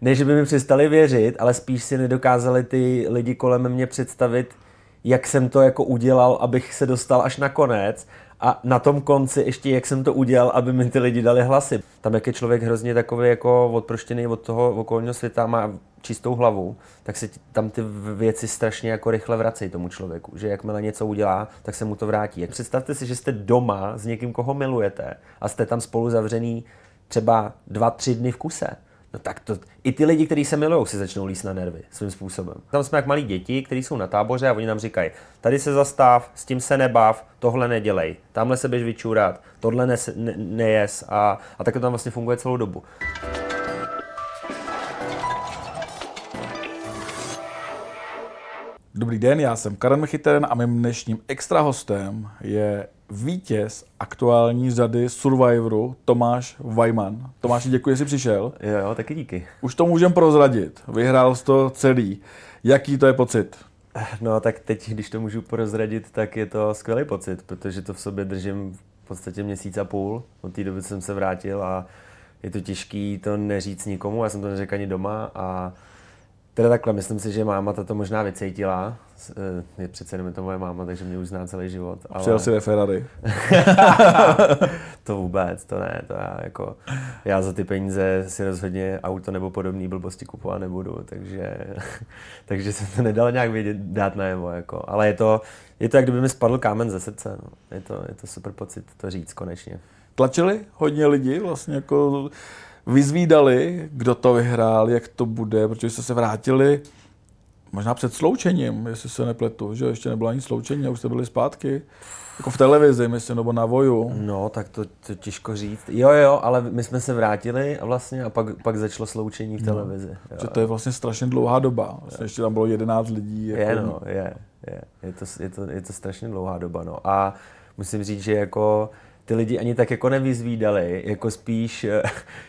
Ne, že by mi přestali věřit, ale spíš si nedokázali ty lidi kolem mě představit, jak jsem to jako udělal, abych se dostal až na konec a na tom konci ještě, jak jsem to udělal, aby mi ty lidi dali hlasy. Tam, jak je člověk hrozně takový jako odproštěný od toho okolního světa, má čistou hlavu, tak se tam ty věci strašně jako rychle vracejí tomu člověku. Že jakmile něco udělá, tak se mu to vrátí. Představte si, že jste doma s někým, koho milujete a jste tam spolu zavřený třeba dva, tři dny v kuse No tak to, i ty lidi, kteří se milují, si začnou líst na nervy svým způsobem. Tam jsme jak malí děti, kteří jsou na táboře a oni nám říkají, tady se zastav, s tím se nebav, tohle nedělej, tamhle se běž vyčůrat, tohle ne, ne, nejes a, a tak to tam vlastně funguje celou dobu. Dobrý den, já jsem Karen Mechiteren a mým dnešním extra hostem je vítěz aktuální řady Survivoru Tomáš Vajman. Tomáš, děkuji, že jsi přišel. Jo, jo, taky díky. Už to můžem prozradit. Vyhrál jsi to celý. Jaký to je pocit? No tak teď, když to můžu prozradit, tak je to skvělý pocit, protože to v sobě držím v podstatě měsíc a půl. Od té doby jsem se vrátil a je to těžký to neříct nikomu, já jsem to neřekl ani doma a Teda takhle, myslím si, že máma to možná vycítila. Eh, je přece jenom to moje máma, takže mě už zná celý život. Ale... Přijel si ve Ferrari. to vůbec, to ne. To já, jako, já za ty peníze si rozhodně auto nebo podobné blbosti kupovat nebudu, takže, takže jsem to nedal nějak vědět, dát najevo. Jako. Ale je to, je to, jak kdyby mi spadl kámen ze srdce. No. Je, to, je to super pocit to říct konečně. Tlačili hodně lidí vlastně jako vyzvídali, kdo to vyhrál, jak to bude, protože jste se vrátili možná před sloučením, jestli se nepletu, že ještě nebylo ani sloučení a už jste byli zpátky. Jako v televizi, myslím, nebo na voju. No, tak to, to těžko říct. Jo, jo, ale my jsme se vrátili a vlastně a pak, pak začalo sloučení v no. televizi. No, že to je vlastně strašně dlouhá doba. Vlastně ještě tam bylo 11 lidí. Jako... Je, no, je, je. Je to, je, to, je to strašně dlouhá doba, no. A musím říct, že jako ty lidi ani tak jako nevyzvídali, jako spíš eh,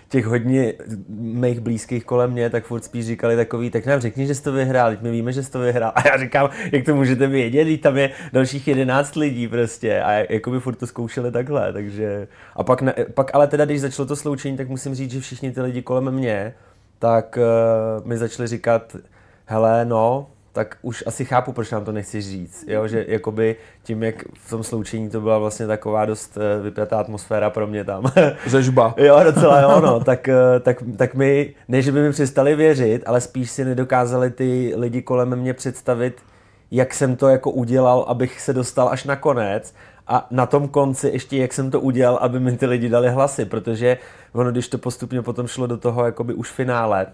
těch hodně mých blízkých kolem mě, tak furt spíš říkali takový, tak nám řekni, že jsi to vyhrál, my víme, že jsi to vyhrál. A já říkám, jak to můžete vědět, když tam je dalších jedenáct lidí prostě a jako by furt to zkoušeli takhle, takže a pak, ne, pak ale teda, když začalo to sloučení, tak musím říct, že všichni ty lidi kolem mě, tak uh, mi začali říkat, hele, no, tak už asi chápu, proč nám to nechci říct. Jo? Že jakoby tím, jak v tom sloučení to byla vlastně taková dost eh, vypjatá atmosféra pro mě tam. Zežba. jo, docela jo, no. tak, eh, tak, tak mi, ne, že by mi přestali věřit, ale spíš si nedokázali ty lidi kolem mě představit, jak jsem to jako udělal, abych se dostal až na konec a na tom konci ještě, jak jsem to udělal, aby mi ty lidi dali hlasy, protože ono, když to postupně potom šlo do toho jakoby už finále,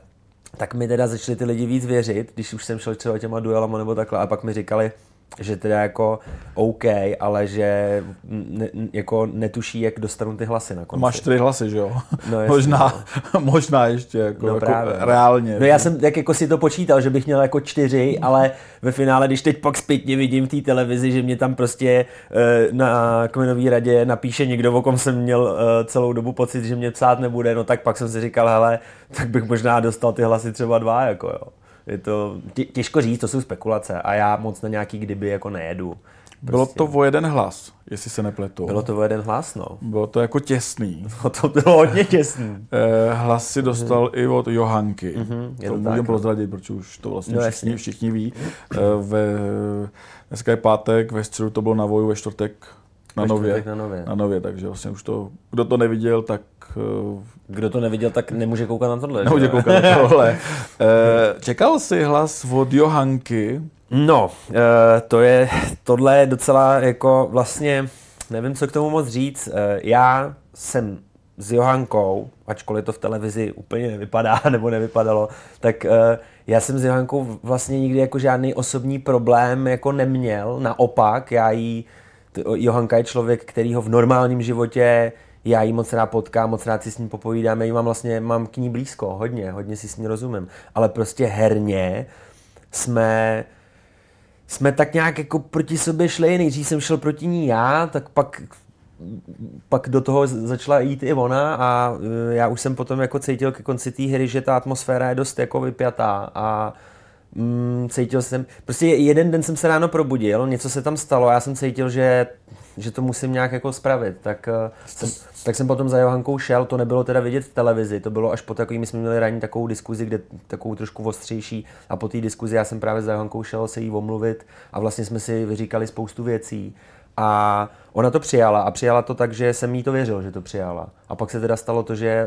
tak mi teda začali ty lidi víc věřit, když už jsem šel třeba těma duelama nebo takhle a pak mi říkali, že teda jako OK, ale že ne, jako netuší, jak dostanu ty hlasy na konci. Máš čtyři hlasy, že jo? No, jasný, možná, no. možná ještě jako, no, jako právě, reálně. No já jsem tak jako si to počítal, že bych měl jako čtyři, ale ve finále, když teď pak zpětně vidím v té televizi, že mě tam prostě eh, na kmenové radě napíše někdo, o kom jsem měl eh, celou dobu pocit, že mě psát nebude, no tak pak jsem si říkal, hele, tak bych možná dostal ty hlasy třeba dva, jako jo je to těžko říct, to jsou spekulace a já moc na nějaký kdyby jako nejedu. Prostě. Bylo to o jeden hlas, jestli se nepletu. Bylo to o jeden hlas, no. Bylo to jako těsný. No to bylo hodně těsný. Eh, hlas si dostal mm-hmm. i od Johanky. Mm-hmm, to, můžeme no. prozradit, protože už to vlastně no, všichni, všichni ví. Eh, ve, dneska je pátek, ve středu to bylo na Voju, ve čtvrtek na nově, na nově. Na nově, takže vlastně už to, kdo to neviděl, tak... Uh, kdo to neviděl, tak nemůže koukat na tohle. Nemůže koukat na tohle. uh, čekal jsi hlas od Johanky? No, uh, to je, tohle je docela jako vlastně, nevím, co k tomu moc říct. Já jsem s Johankou, ačkoliv to v televizi úplně nevypadá nebo nevypadalo, tak já jsem s Johankou vlastně nikdy jako žádný osobní problém jako neměl. Naopak, já jí Johanka je člověk, který ho v normálním životě já jí moc rád potkám, moc rád si s ní popovídám, já mám vlastně, mám k ní blízko, hodně, hodně si s ní rozumím, ale prostě herně jsme, jsme tak nějak jako proti sobě šli, nejdřív jsem šel proti ní já, tak pak pak do toho začala jít i ona a e, já už jsem potom jako cítil ke konci té hry, že ta atmosféra je dost jako vypjatá a mm, cítil jsem, prostě jeden den jsem se ráno probudil, něco se tam stalo, já jsem cítil, že, že to musím nějak jako spravit, tak, uh, jsem, tak jsem potom za Johankou šel, to nebylo teda vidět v televizi, to bylo až po takový, my jsme měli ranní takovou diskuzi, kde takovou trošku ostřejší a po té diskuzi já jsem právě za Johankou šel se jí omluvit a vlastně jsme si vyříkali spoustu věcí a ona to přijala a přijala to tak, že jsem jí to věřil, že to přijala. A pak se teda stalo to, že,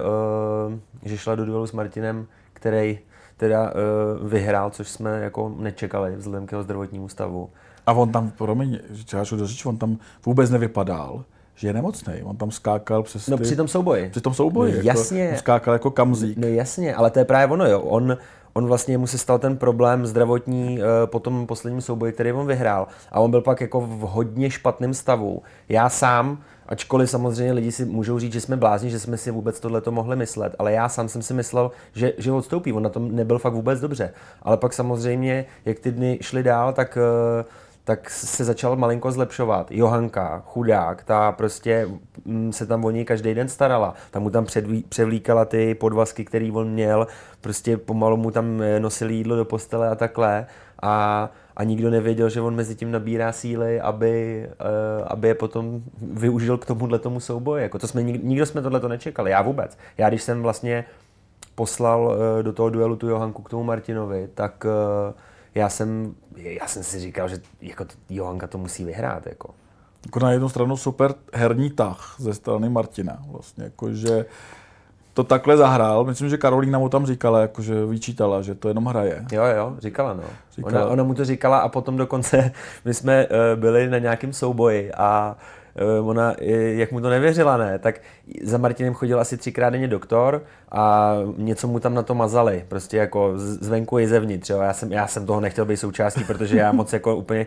uh, že šla do duelu s Martinem, který teda uh, vyhrál, což jsme jako nečekali vzhledem k jeho zdravotnímu stavu. A on tam, promiň, že do řeči, on tam vůbec nevypadal, že je nemocný. On tam skákal přes No při tom souboji. Při tom souboji. No, jako, jasně. skákal jako kamzík. No jasně, ale to je právě ono, jo. On, on vlastně mu se stal ten problém zdravotní uh, po tom posledním souboji, který on vyhrál. A on byl pak jako v hodně špatném stavu. Já sám, ačkoliv samozřejmě lidi si můžou říct, že jsme blázni, že jsme si vůbec tohle to mohli myslet, ale já sám jsem si myslel, že, že odstoupí. On na tom nebyl fakt vůbec dobře. Ale pak samozřejmě, jak ty dny šly dál, tak uh, tak se začal malinko zlepšovat. Johanka, chudák, ta prostě mm, se tam o něj každý den starala. Tam mu tam převlíkala ty podvazky, který on měl, prostě pomalu mu tam eh, nosili jídlo do postele a takhle. A, a nikdo nevěděl, že on mezi tím nabírá síly, aby, uh, aby je potom využil k tomuhle tomu souboji. Jako to jsme, nikdo jsme tohle to nečekali, já vůbec. Já když jsem vlastně poslal uh, do toho duelu tu Johanku k tomu Martinovi, tak uh, já jsem, já jsem si říkal, že jako Johanka to musí vyhrát. Jako. Jako na jednu stranu super herní tah ze strany Martina. Vlastně, jako, že to takhle zahrál. Myslím, že Karolína mu tam říkala, jako, že vyčítala, že to jenom hraje. Jo, jo, říkala, no. Říkala. Ona, ona mu to říkala a potom dokonce my jsme uh, byli na nějakém souboji a Eh, ona, jak mu to nevěřila, ne, tak za Martinem chodil asi třikrát denně doktor a něco mu tam na to mazali, prostě jako zvenku i zevnitř, jo. Já jsem, já jsem toho nechtěl být součástí, protože já moc jako úplně,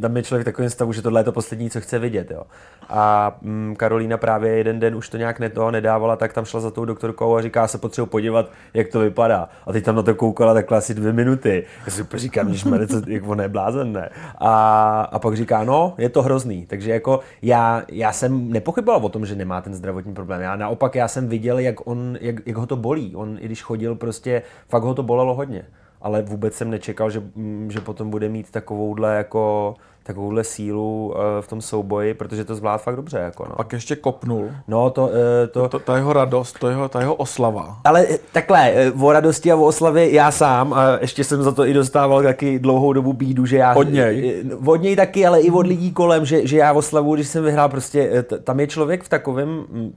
tam je člověk v takovém stavu, že tohle je to poslední, co chce vidět, jo. A mm, Karolína právě jeden den už to nějak ne toho nedávala, tak tam šla za tou doktorkou a říká, se potřebuji podívat, jak to vypadá. A teď tam na to koukala takhle asi dvě minuty. Já si říkám, že co, jak on je blázen, ne? A, a pak říká, no, je to hrozný. Takže jako já, já jsem nepochyboval o tom, že nemá ten zdravotní problém. Já naopak, já jsem viděl, jak, on, jak, jak ho to bolí. On, i když chodil, prostě fakt ho to bolelo hodně. Ale vůbec jsem nečekal, že, mm, že potom bude mít takovouhle jako takovouhle sílu uh, v tom souboji, protože to zvládl fakt dobře. Jako, no. Pak ještě kopnul. No, to, uh, to... to... Ta jeho radost, to jeho, ta jeho oslava. Ale eh, takhle, o radosti a o oslavě já sám, a ještě jsem za to i dostával taky dlouhou dobu bídu, že já... Od něj. Od něj taky, ale i od lidí kolem, že, že já oslavu, když jsem vyhrál, prostě tam je člověk v takovém mm,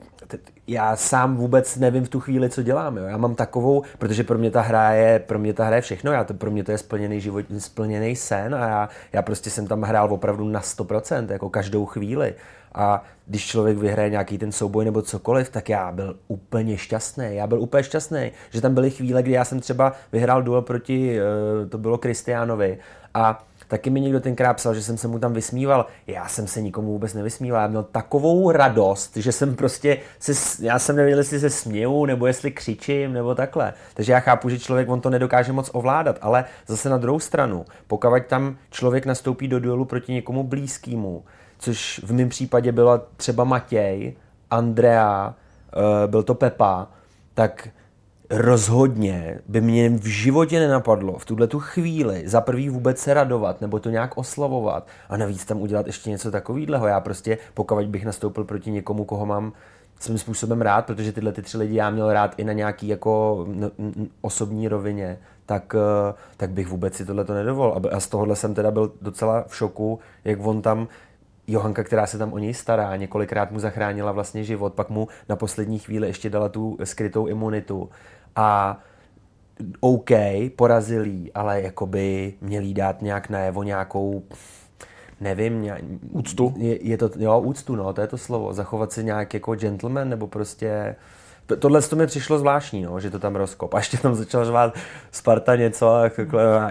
já sám vůbec nevím v tu chvíli, co dělám. Jo. Já mám takovou, protože pro mě ta hra je, pro mě ta hra je všechno, já to, pro mě to je splněný život, splněný sen a já, já prostě jsem tam hrál opravdu na 100%, jako každou chvíli. A když člověk vyhraje nějaký ten souboj nebo cokoliv, tak já byl úplně šťastný. Já byl úplně šťastný, že tam byly chvíle, kdy já jsem třeba vyhrál duel proti, eh, to bylo Kristiánovi a Taky mi někdo tenkrát psal, že jsem se mu tam vysmíval. Já jsem se nikomu vůbec nevysmíval. Já měl takovou radost, že jsem prostě, se, já jsem nevěděl, jestli se směju, nebo jestli křičím, nebo takhle. Takže já chápu, že člověk on to nedokáže moc ovládat, ale zase na druhou stranu, pokud tam člověk nastoupí do duelu proti někomu blízkému, což v mém případě byla třeba Matěj, Andrea, eh, byl to Pepa, tak rozhodně by mě v životě nenapadlo v tuhle tu chvíli za prvý vůbec se radovat nebo to nějak oslavovat a navíc tam udělat ještě něco takového. Já prostě, pokud bych nastoupil proti někomu, koho mám svým způsobem rád, protože tyhle ty tři lidi já měl rád i na nějaký jako osobní rovině, tak, eh, tak bych vůbec si tohle to nedovolil. A z tohohle jsem teda byl docela v šoku, jak on tam Johanka, která se tam o něj stará, několikrát mu zachránila vlastně život, pak mu na poslední chvíli ještě dala tu skrytou imunitu a OK, porazili, ale jakoby měli dát nějak najevo nějakou nevím, nějak, úctu. Je, je, to, jo, úctu, no, to je to slovo. Zachovat se nějak jako gentleman, nebo prostě tohle to mi přišlo zvláštní, no, že to tam rozkop. A ještě tam začal řvát Sparta něco.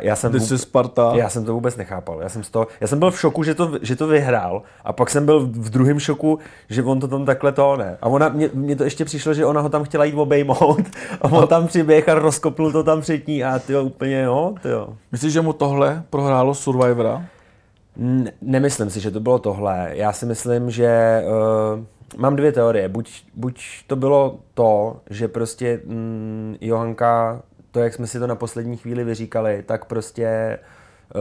Já jsem, jsi Sparta. Já jsem to vůbec nechápal. Já jsem, z toho, já jsem byl v šoku, že to, že to vyhrál. A pak jsem byl v druhém šoku, že on to tam takhle to ne. A ona, mě, mě to ještě přišlo, že ona ho tam chtěla jít obejmout. A on tam přiběh a rozkopnul to tam před ní. A ty úplně, jo, ty jo. Myslíš, že mu tohle prohrálo Survivora? Nemyslím si, že to bylo tohle. Já si myslím, že uh, mám dvě teorie. Buď, buď to bylo to, že prostě mm, Johanka to, jak jsme si to na poslední chvíli vyříkali, tak prostě uh,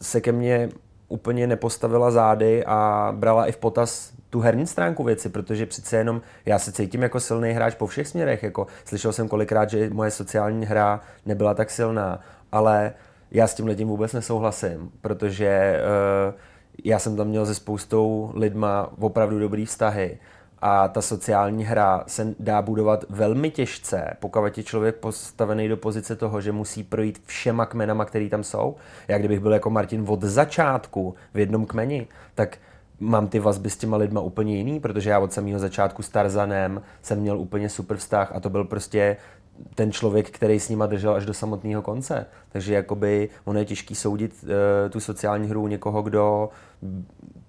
se ke mně úplně nepostavila zády a brala i v potaz tu herní stránku věci, protože přece jenom já se cítím jako silný hráč po všech směrech. Jako, slyšel jsem kolikrát, že moje sociální hra nebyla tak silná, ale já s tím lidem vůbec nesouhlasím, protože uh, já jsem tam měl se spoustou lidma opravdu dobrý vztahy a ta sociální hra se dá budovat velmi těžce, pokud je člověk postavený do pozice toho, že musí projít všema kmenama, který tam jsou. Já kdybych byl jako Martin od začátku v jednom kmeni, tak mám ty vazby s těma lidma úplně jiný, protože já od samého začátku s Tarzanem jsem měl úplně super vztah a to byl prostě ten člověk, který s nima držel až do samotného konce. Takže jakoby ono je těžký soudit uh, tu sociální hru někoho, kdo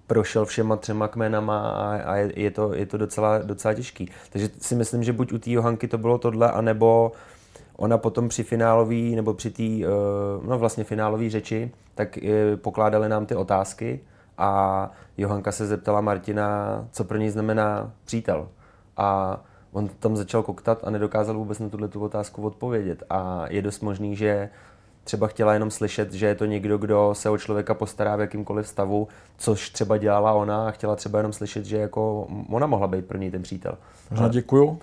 prošel všema třema kmenama a, a je, je, to, je to docela, docela těžký. Takže si myslím, že buď u té Johanky to bylo tohle, anebo ona potom při finálový, nebo při té, uh, no vlastně finálové řeči, tak uh, pokládali nám ty otázky a Johanka se zeptala Martina, co pro něj znamená přítel. A on tam začal koktat a nedokázal vůbec na tuhle tu otázku odpovědět. A je dost možný, že třeba chtěla jenom slyšet, že je to někdo, kdo se o člověka postará v jakýmkoliv stavu, což třeba dělala ona a chtěla třeba jenom slyšet, že jako ona mohla být pro něj ten přítel. Možná děkuju.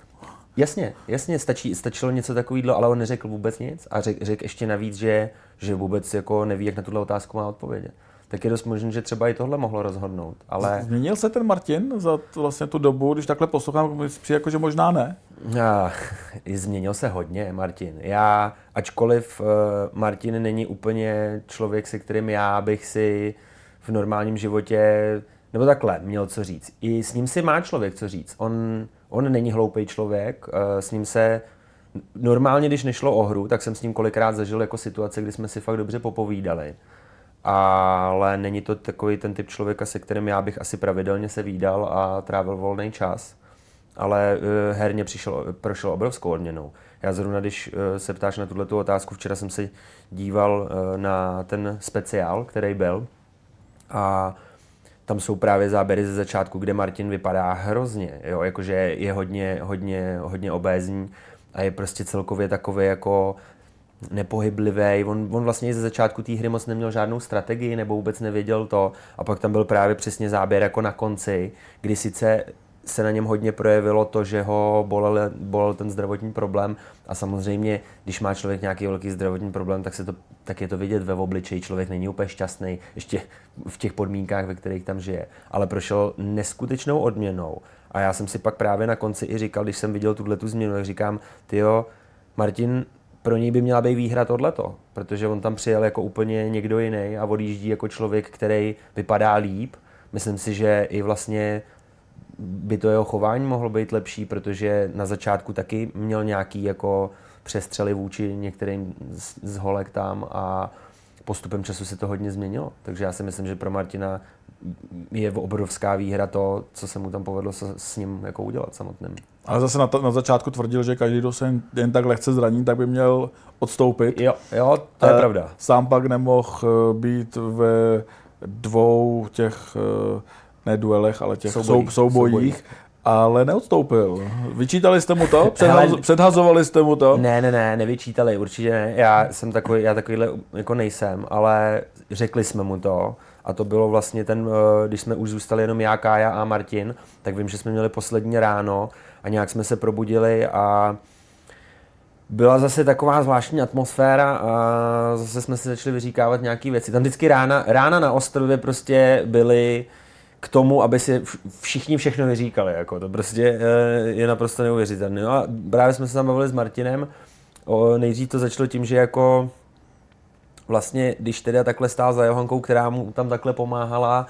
Jasně, jasně, stačí, stačilo něco takového, ale on neřekl vůbec nic a řekl řek ještě navíc, že, že vůbec jako neví, jak na tuhle otázku má odpovědět tak je dost možné, že třeba i tohle mohlo rozhodnout. Ale... Změnil se ten Martin za t, vlastně tu dobu, když takhle poslouchám, přijde jako, že možná ne? Já, změnil se hodně, Martin. Já, ačkoliv uh, Martin není úplně člověk, se kterým já bych si v normálním životě, nebo takhle, měl co říct. I s ním si má člověk co říct. On, on není hloupý člověk, uh, s ním se normálně, když nešlo o hru, tak jsem s ním kolikrát zažil jako situace, kdy jsme si fakt dobře popovídali ale není to takový ten typ člověka, se kterým já bych asi pravidelně se výdal a trávil volný čas. Ale uh, herně přišel, prošel obrovskou odměnou. Já zrovna, když uh, se ptáš na tuto otázku, včera jsem se díval uh, na ten speciál, který byl a tam jsou právě záběry ze začátku, kde Martin vypadá hrozně, jo, jakože je hodně, hodně, hodně obézní a je prostě celkově takový jako nepohyblivý. On, on vlastně ze začátku té hry moc neměl žádnou strategii nebo vůbec nevěděl to. A pak tam byl právě přesně záběr jako na konci, kdy sice se na něm hodně projevilo to, že ho bolel, bolel ten zdravotní problém a samozřejmě, když má člověk nějaký velký zdravotní problém, tak, se to, tak je to vidět ve obličeji, člověk není úplně šťastný, ještě v těch podmínkách, ve kterých tam žije, ale prošel neskutečnou odměnou a já jsem si pak právě na konci i říkal, když jsem viděl tuhle tu změnu, tak říkám, tyjo, Martin pro něj by měla být výhra tohleto, protože on tam přijel jako úplně někdo jiný a odjíždí jako člověk, který vypadá líp. Myslím si, že i vlastně by to jeho chování mohlo být lepší, protože na začátku taky měl nějaký jako přestřely vůči některým z, z holek tam a postupem času se to hodně změnilo. Takže já si myslím, že pro Martina je obrovská výhra to, co se mu tam povedlo s, s ním jako udělat samotným. Ale zase na, to, na začátku tvrdil, že každý, kdo se jen tak lehce zraní, tak by měl odstoupit. Jo, jo to je e, pravda. Sám pak nemohl eh, být ve dvou těch, eh, ne duelech, ale těch soubojích, soubojích, soubojích ale neodstoupil. Vyčítali jste mu to? Předhaz, Hele, předhazovali jste mu to? Ne, ne, ne, nevyčítali, určitě ne. Já jsem takový, já takovýhle jako nejsem, ale řekli jsme mu to. A to bylo vlastně ten, když jsme už zůstali jenom já, Kája a Martin, tak vím, že jsme měli poslední ráno a nějak jsme se probudili a byla zase taková zvláštní atmosféra a zase jsme si začali vyříkávat nějaké věci. Tam vždycky rána, rána na ostrově prostě byly k tomu, aby si všichni všechno vyříkali. Jako to prostě eh, je naprosto neuvěřitelné. No a právě jsme se tam bavili s Martinem. O, nejdřív to začalo tím, že jako vlastně, když teda takhle stál za Johankou, která mu tam takhle pomáhala,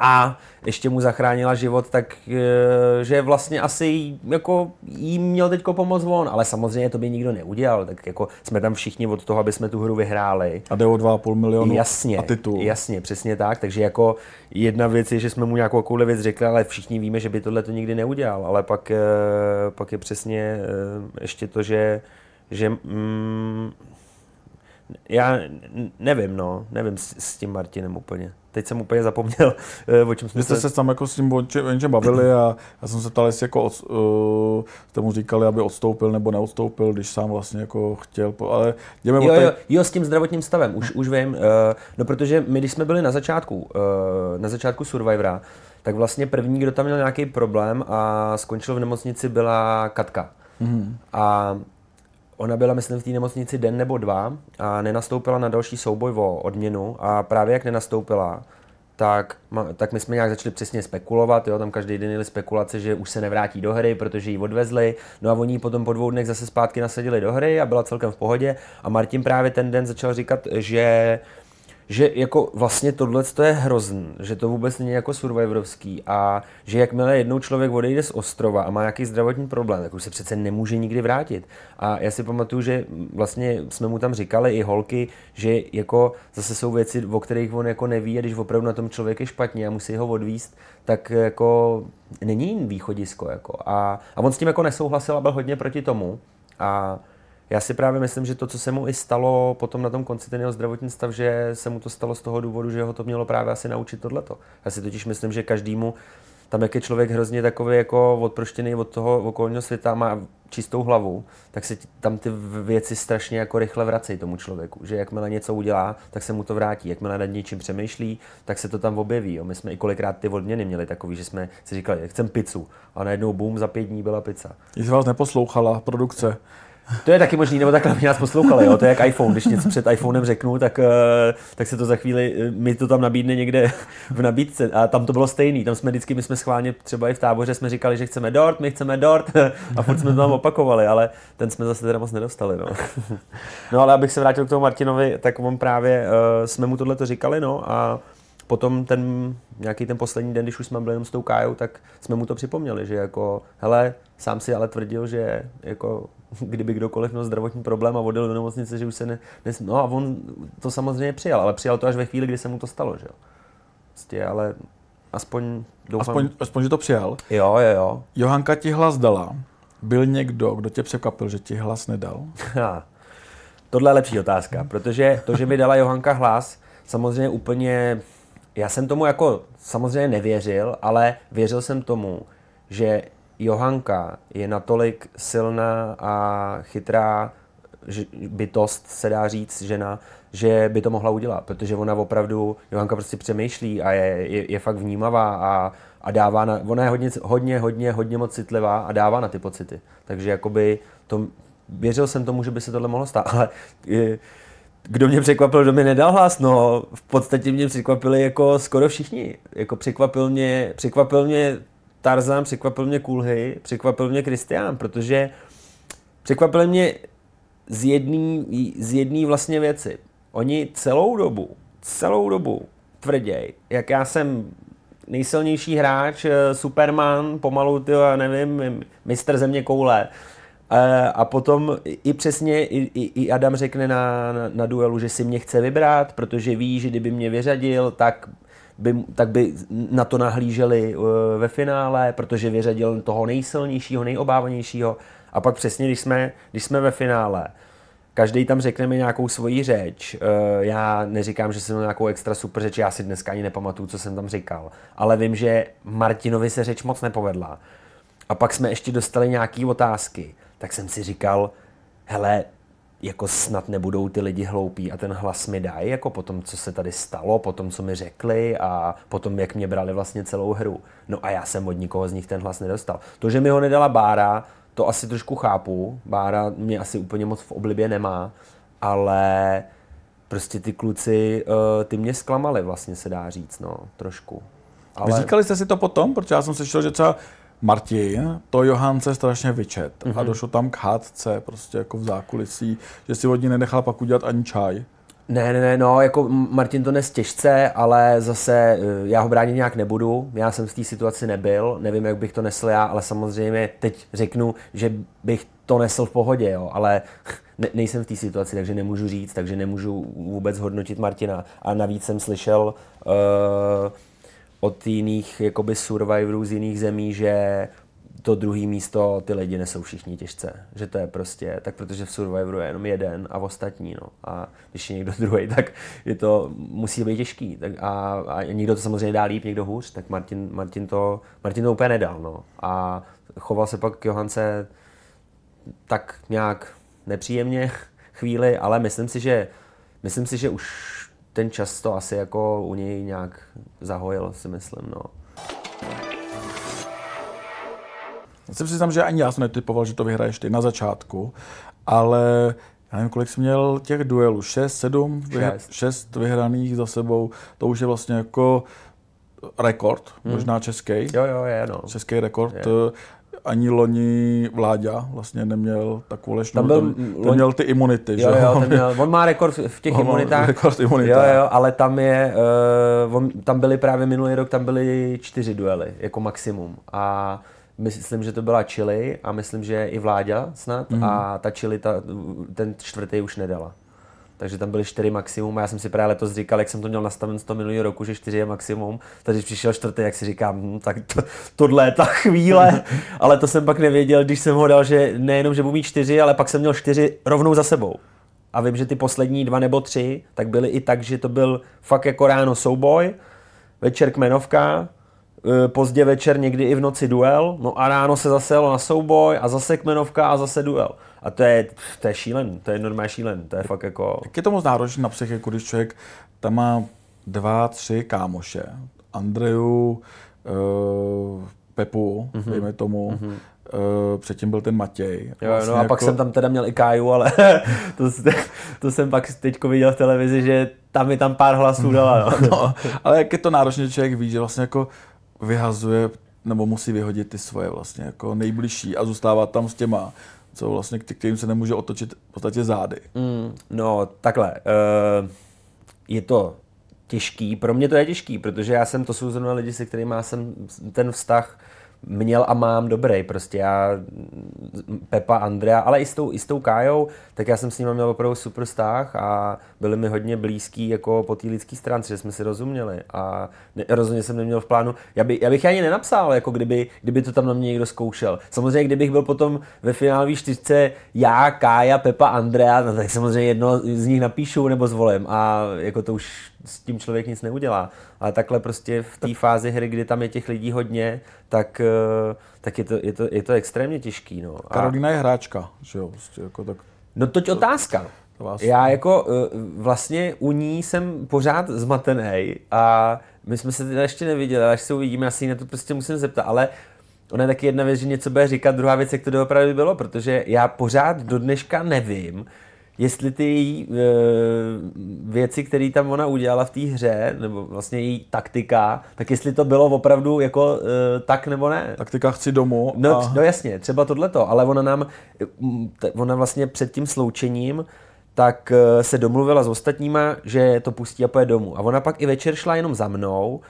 a ještě mu zachránila život, tak e, že vlastně asi jako jí měl teď pomoct on, ale samozřejmě to by nikdo neudělal, tak jako jsme tam všichni od toho, aby jsme tu hru vyhráli. A jde o 2,5 milionu jasně, a titul. Jasně, přesně tak, takže jako jedna věc je, že jsme mu nějakou takovou věc řekli, ale všichni víme, že by tohle to nikdy neudělal, ale pak, e, pak je přesně e, ještě to, že, že mm, já nevím, no, nevím s, s tím Martinem úplně. Teď jsem úplně zapomněl, eh, o čem jsme Vy jste se tam jako s tím o čem, o čem bavili a já jsem se ptal, jestli jako od, uh, jste mu říkali, aby odstoupil nebo neodstoupil, když sám vlastně jako chtěl, ale jdeme jo, jo, jo, s tím zdravotním stavem, už, už vím, uh, no protože my, když jsme byli na začátku, uh, na začátku Survivora, tak vlastně první, kdo tam měl nějaký problém a skončil v nemocnici, byla Katka. Mm-hmm. A Ona byla, myslím, v té nemocnici den nebo dva a nenastoupila na další souboj o odměnu. A právě jak nenastoupila, tak, tak my jsme nějak začali přesně spekulovat, jo, tam každý den měli spekulace, že už se nevrátí do hry, protože ji odvezli, no a oni potom po dvou dnech zase zpátky nasadili do hry a byla celkem v pohodě. A Martin právě ten den začal říkat, že že jako vlastně tohle je hrozný, že to vůbec není jako survivorovský a že jakmile jednou člověk odejde z ostrova a má nějaký zdravotní problém, tak už se přece nemůže nikdy vrátit. A já si pamatuju, že vlastně jsme mu tam říkali i holky, že jako zase jsou věci, o kterých on jako neví a když opravdu na tom člověk je špatně a musí ho odvíst, tak jako není východisko. Jako. A, a on s tím jako nesouhlasil a byl hodně proti tomu. A já si právě myslím, že to, co se mu i stalo potom na tom konci ten jeho zdravotní stav, že se mu to stalo z toho důvodu, že ho to mělo právě asi naučit tohleto. Já si totiž myslím, že každému tam, jak je člověk hrozně takový jako odproštěný od toho okolního světa, má čistou hlavu, tak se tam ty věci strašně jako rychle vracejí tomu člověku. Že jakmile něco udělá, tak se mu to vrátí. Jakmile nad něčím přemýšlí, tak se to tam objeví. Jo. My jsme i kolikrát ty odměny měli takový, že jsme si říkali, chcem pizzu. A najednou boom, za pět dní byla pizza. Jestli vás neposlouchala produkce, to je taky možný, nebo takhle mě nás poslouchali, jo? to je jak iPhone, když něco před iPhonem řeknu, tak, eh, tak se to za chvíli, eh, mi to tam nabídne někde v nabídce a tam to bylo stejný, tam jsme vždycky, my jsme schválně třeba i v táboře jsme říkali, že chceme dort, my chceme dort a furt jsme to tam opakovali, ale ten jsme zase teda moc nedostali, no. no ale abych se vrátil k tomu Martinovi, tak on právě, uh, jsme mu tohle to říkali, no a potom ten nějaký ten poslední den, když už jsme byli jenom s tou Kájou, tak jsme mu to připomněli, že jako, hele, sám si ale tvrdil, že jako kdyby kdokoliv měl zdravotní problém a odjel do nemocnice, že už se ne, ne... No a on to samozřejmě přijal, ale přijal to až ve chvíli, kdy se mu to stalo, že jo. Prostě, ale aspoň doufám... Aspoň, aspoň, že to přijal. Jo, jo, jo. Johanka ti hlas dala. Byl někdo, kdo tě překvapil, že ti hlas nedal? Tohle je lepší otázka, protože to, že mi dala Johanka hlas, samozřejmě úplně, já jsem tomu jako samozřejmě nevěřil, ale věřil jsem tomu, že Johanka je natolik silná a chytrá bytost, se dá říct, žena, že by to mohla udělat, protože ona opravdu, Johanka prostě přemýšlí a je, je, je fakt vnímavá a, a dává na, ona je hodně, hodně, hodně, hodně moc citlivá a dává na ty pocity. Takže jakoby to, věřil jsem tomu, že by se tohle mohlo stát, ale je, kdo mě překvapil, kdo mi nedal hlas, no v podstatě mě překvapili jako skoro všichni. Jako překvapil mě, překvapil mě Tarzan, překvapil mě Kulhy, překvapil mě Kristián, protože překvapil mě z jedné z jedný vlastně věci. Oni celou dobu, celou dobu tvrděj, jak já jsem nejsilnější hráč, eh, Superman, pomalu, ty, já nevím, mistr země koule. Eh, a potom i přesně i, i, i Adam řekne na, na, na duelu, že si mě chce vybrat, protože ví, že kdyby mě vyřadil, tak by, tak by na to nahlíželi uh, ve finále, protože vyřadil toho nejsilnějšího, nejobávanějšího. A pak přesně, když jsme, když jsme ve finále, každý tam řekne mi nějakou svoji řeč. Uh, já neříkám, že jsem měl nějakou extra super řeč, já si dneska ani nepamatuju, co jsem tam říkal. Ale vím, že Martinovi se řeč moc nepovedla. A pak jsme ještě dostali nějaké otázky. Tak jsem si říkal, hele, jako snad nebudou ty lidi hloupí a ten hlas mi dají, jako po tom, co se tady stalo, po tom, co mi řekli a potom, jak mě brali vlastně celou hru. No a já jsem od nikoho z nich ten hlas nedostal. To, že mi ho nedala Bára, to asi trošku chápu. Bára mě asi úplně moc v oblibě nemá, ale prostě ty kluci, uh, ty mě zklamali vlastně, se dá říct, no, trošku. Ale... Říkali jste si to potom? Protože já jsem slyšel, že třeba Martin to Johance strašně vyčet mm-hmm. a mhm. došlo tam k hádce prostě jako v zákulisí, že si od ní nenechal pak udělat ani čaj. Ne, ne, ne, no, jako Martin to nestěžce, ale zase eh, já ho bránit nějak nebudu. Já jsem v té situaci nebyl, nevím, jak bych to nesl já, ale samozřejmě teď řeknu, že bych to nesl v pohodě, jo, ale ne, nejsem v té situaci, takže nemůžu říct, takže nemůžu vůbec hodnotit Martina. A navíc jsem slyšel uh, od jiných jakoby survivorů z jiných zemí, že to druhý místo ty lidi nesou všichni těžce. Že to je prostě, tak protože v Survivoru je jenom jeden a ostatní. No. A když je někdo druhý, tak je to, musí být těžký. Tak a, a, někdo to samozřejmě dá líp, někdo hůř, tak Martin, Martin, to, Martin to úplně nedal. No. A choval se pak k Johance tak nějak nepříjemně chvíli, ale myslím si, že myslím si, že už ten čas to asi jako u něj nějak zahojil, si myslím. No. Já si přiznám, že ani já jsem netypoval, že to vyhraješ ty na začátku, ale já nevím, kolik jsi měl těch duelů, 6, 7, 6 vyhraných za sebou, to už je vlastně jako rekord, hmm. možná český. Jo, jo, je, no. Český rekord. Je ani loni Vláďa vlastně neměl takovou lešnu. Tam, byl, tam, tam měl ty imunity. Jo, že? jo, měl, on má rekord v těch on imunitách. rekord imunitách. Jo, jo, ale tam je, uh, on, tam byly právě minulý rok, tam byly čtyři duely, jako maximum. A myslím, že to byla Chile a myslím, že i Vláďa snad. Mm. A ta Chile, ta, ten čtvrtý už nedala takže tam byly čtyři maximum a já jsem si právě letos říkal, jak jsem to měl nastaven z toho minulého roku, že čtyři je maximum, takže když přišel čtvrtý, jak si říkám, hm, tak to, tohle je ta chvíle, ale to jsem pak nevěděl, když jsem ho dal, že nejenom, že budu mít čtyři, ale pak jsem měl čtyři rovnou za sebou. A vím, že ty poslední dva nebo tři, tak byly i tak, že to byl fakt jako ráno souboj, večer kmenovka, e, pozdě večer někdy i v noci duel, no a ráno se zase jelo na souboj a zase kmenovka a zase duel. A to je, to je šílen, to je normálně šílen, to je fakt jako... Jak je to moc náročné na psychiku, když člověk tam má dva, tři kámoše, Andreju, uh, Pepu, mm-hmm. dejme tomu, mm-hmm. Uh, předtím byl ten Matěj. Jo, vlastně no a jako... pak jsem tam teda měl i Káju, ale to, to jsem pak teď viděl v televizi, že tam mi tam pár hlasů dala. No. no, ale jak je to náročné, že člověk ví, že vlastně jako vyhazuje nebo musí vyhodit ty svoje vlastně jako nejbližší a zůstává tam s těma co vlastně, kterým se nemůže otočit v podstatě zády. Mm, no, takhle. Uh, je to těžký, pro mě to je těžký, protože já jsem, to jsou zrovna lidi, se kterými jsem ten vztah měl a mám dobrý. Prostě já, Pepa, Andrea, ale i s tou, i s tou Kájou, tak já jsem s nimi měl opravdu super vztah a byli mi hodně blízký jako po té lidské stránce, že jsme si rozuměli a ne, rozhodně jsem neměl v plánu, já, by, já bych ani nenapsal, jako kdyby, kdyby to tam na mě někdo zkoušel. Samozřejmě, kdybych byl potom ve finálové čtyřce já, Kája, Pepa, Andrea, no tak samozřejmě jedno z nich napíšu nebo zvolím a jako to už s tím člověk nic neudělá. Ale takhle prostě v té fázi hry, kdy tam je těch lidí hodně, tak, eh, tak je, to, je, to, je to extrémně těžký. No. A... Karolina je hráčka, že jo? Prostě jako tak... No toť to, otázka. To vás... Já jako eh, vlastně u ní jsem pořád zmatený a my jsme se teda ještě neviděli, až se uvidíme, asi na to prostě musím zeptat, ale ona je taky jedna věc, že něco bude říkat, druhá věc, jak to doopravdy bylo, protože já pořád do dneška nevím, jestli ty její e, věci, které tam ona udělala v té hře, nebo vlastně její taktika, tak jestli to bylo opravdu jako e, tak nebo ne. Taktika chci domů. No, a... no jasně, třeba tohleto, ale ona nám, ona vlastně před tím sloučením tak e, se domluvila s ostatníma, že to pustí a poje domů. A ona pak i večer šla jenom za mnou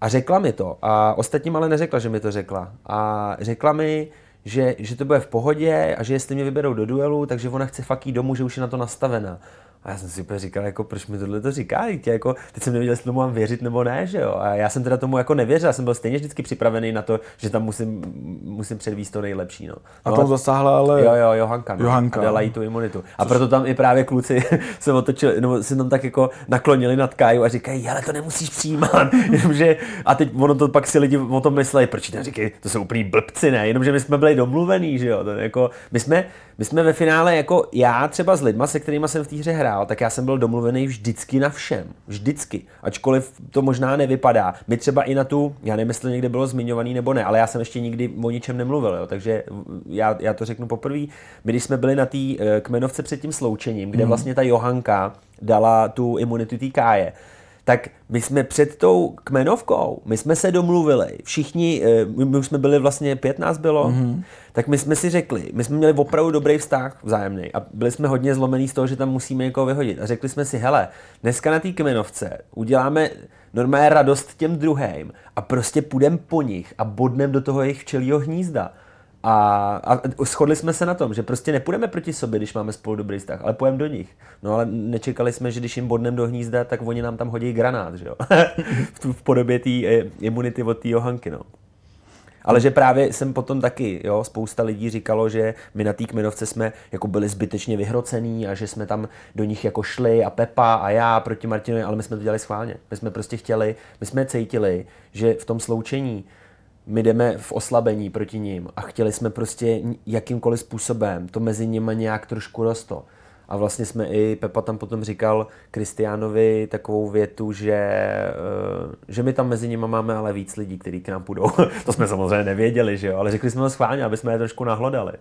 a řekla mi to. A ostatním ale neřekla, že mi to řekla. A řekla mi, že, že to bude v pohodě a že jestli mě vyberou do duelu, takže ona chce fakt jít domů, že už je na to nastavena. A já jsem si úplně říkal, jako, proč mi tohle to říká, tě, jako, teď jsem nevěděl, jestli tomu mám věřit nebo ne, že jo. A já jsem teda tomu jako nevěřil, já jsem byl stejně vždycky připravený na to, že tam musím, musím předvíst to nejlepší. No. A no, tam zasáhla ale... Jo, jo, Johanka. No, Johanka. A dala jí tu imunitu. A proto tam i právě kluci se otočili, nebo se tam tak jako naklonili nad Káju a říkají, ale to nemusíš přijímat. Jenomže, a teď ono to pak si lidi o tom myslí, proč tam říkají, to jsou úplný blbci, ne? Jenomže my jsme byli domluvení, že jo. To jako, my jsme, my jsme ve finále jako já třeba s lidma, se kterými jsem v té hře hrál, tak já jsem byl domluvený vždycky na všem. Vždycky. Ačkoliv to možná nevypadá. My třeba i na tu, já nevím, jestli někde bylo zmiňovaný nebo ne, ale já jsem ještě nikdy o ničem nemluvil, jo, takže já, já to řeknu poprvé. My, když jsme byli na té eh, kmenovce před tím sloučením, kde mm. vlastně ta Johanka dala tu imunitu té káje, tak my jsme před tou kmenovkou, my jsme se domluvili, všichni, eh, my už jsme byli vlastně, pět nás bylo, mm-hmm. tak my jsme si řekli, my jsme měli opravdu dobrý vztah vzájemný a byli jsme hodně zlomený z toho, že tam musíme někoho vyhodit. A řekli jsme si, hele, dneska na té kmenovce uděláme normálně radost těm druhým a prostě půjdeme po nich a bodnem do toho jejich včelího hnízda. A, a shodli jsme se na tom, že prostě nepůjdeme proti sobě, když máme spolu dobrý vztah, ale půjdeme do nich. No ale nečekali jsme, že když jim bodneme do hnízda, tak oni nám tam hodí granát, že jo? v, v podobě té eh, imunity od té Johanky, no. Ale že právě jsem potom taky, jo, spousta lidí říkalo, že my na té kmenovce jsme jako byli zbytečně vyhrocený a že jsme tam do nich jako šli a Pepa a já proti Martinovi, ale my jsme to dělali schválně. My jsme prostě chtěli, my jsme cítili, že v tom sloučení my jdeme v oslabení proti ním a chtěli jsme prostě jakýmkoliv způsobem to mezi nimi nějak trošku rosto. A vlastně jsme i, Pepa tam potom říkal Kristiánovi takovou větu, že, eh, že my tam mezi nimi máme ale víc lidí, kteří k nám půjdou. to jsme samozřejmě nevěděli, že jo, ale řekli jsme to schválně, aby jsme je trošku nahlodali.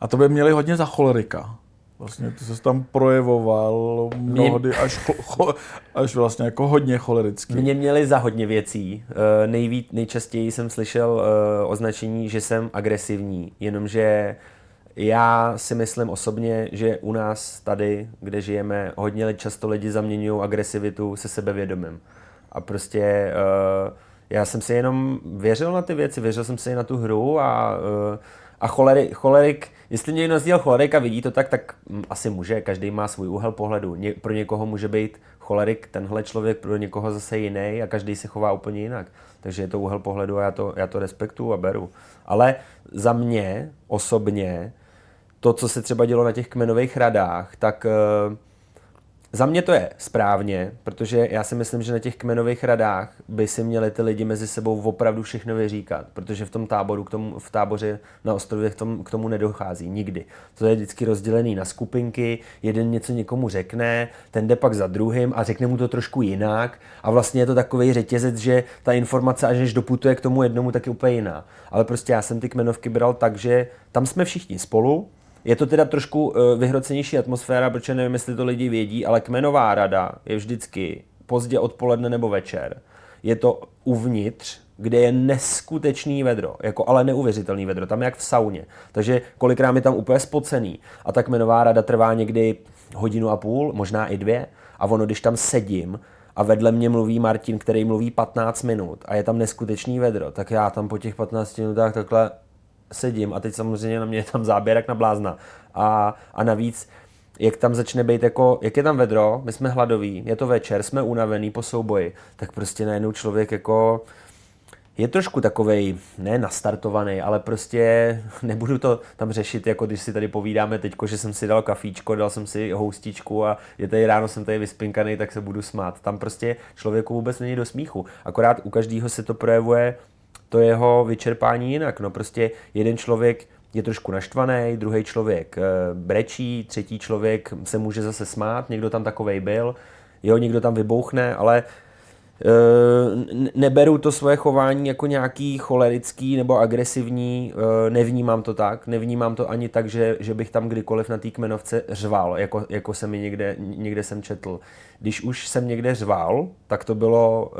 A to by měli hodně za cholerika. Vlastně ty se tam projevoval mnohdy až, cho, až vlastně jako hodně cholerický. Mě měli za hodně věcí. Eh, nejvíc, nejčastěji jsem slyšel eh, označení, že jsem agresivní, jenomže já si myslím osobně, že u nás tady, kde žijeme, hodně často lidi zaměňují agresivitu se sebevědomím. A prostě uh, já jsem si jenom věřil na ty věci, věřil jsem si na tu hru a, a cholerik, cholerik, jestli někdo nazdíl cholerik a vidí to tak, tak asi může, každý má svůj úhel pohledu. Ně, pro někoho může být cholerik tenhle člověk, pro někoho zase jiný a každý se chová úplně jinak. Takže je to úhel pohledu a já to, já to respektuju a beru. Ale za mě osobně to, co se třeba dělo na těch kmenových radách, tak uh, za mě to je správně, protože já si myslím, že na těch kmenových radách by si měli ty lidi mezi sebou opravdu všechno vyříkat, protože v tom táboru, k tomu, v táboře na ostrově k tomu, k tomu nedochází nikdy. To je vždycky rozdělený na skupinky, jeden něco někomu řekne, ten jde pak za druhým a řekne mu to trošku jinak a vlastně je to takový řetězec, že ta informace až než doputuje k tomu jednomu, tak je úplně jiná. Ale prostě já jsem ty kmenovky bral tak, že tam jsme všichni spolu, je to teda trošku uh, vyhrocenější atmosféra, protože nevím, jestli to lidi vědí, ale kmenová rada je vždycky pozdě odpoledne nebo večer. Je to uvnitř, kde je neskutečný vedro, jako ale neuvěřitelný vedro, tam jak v sauně. Takže kolikrát je tam úplně spocený. A ta kmenová rada trvá někdy hodinu a půl, možná i dvě. A ono, když tam sedím a vedle mě mluví Martin, který mluví 15 minut a je tam neskutečný vedro, tak já tam po těch 15 minutách takhle sedím a teď samozřejmě na mě je tam záběrek na blázna. A, a navíc, jak tam začne být jako, jak je tam vedro, my jsme hladoví, je to večer, jsme unavený po souboji, tak prostě najednou člověk jako je trošku takovej, ne nastartovaný, ale prostě nebudu to tam řešit, jako když si tady povídáme teď, že jsem si dal kafíčko, dal jsem si houstičku a je tady ráno jsem tady vyspinkaný, tak se budu smát. Tam prostě člověku vůbec není do smíchu. Akorát u každého se to projevuje to jeho vyčerpání jinak. No prostě jeden člověk je trošku naštvaný, druhý člověk eh, brečí, třetí člověk se může zase smát, někdo tam takovej byl, jo, někdo tam vybouchne, ale eh, neberu to svoje chování jako nějaký cholerický nebo agresivní, eh, nevnímám to tak, nevnímám to ani tak, že, že bych tam kdykoliv na té kmenovce řval, jako, jako se mi někde, někde jsem četl. Když už jsem někde řval, tak to bylo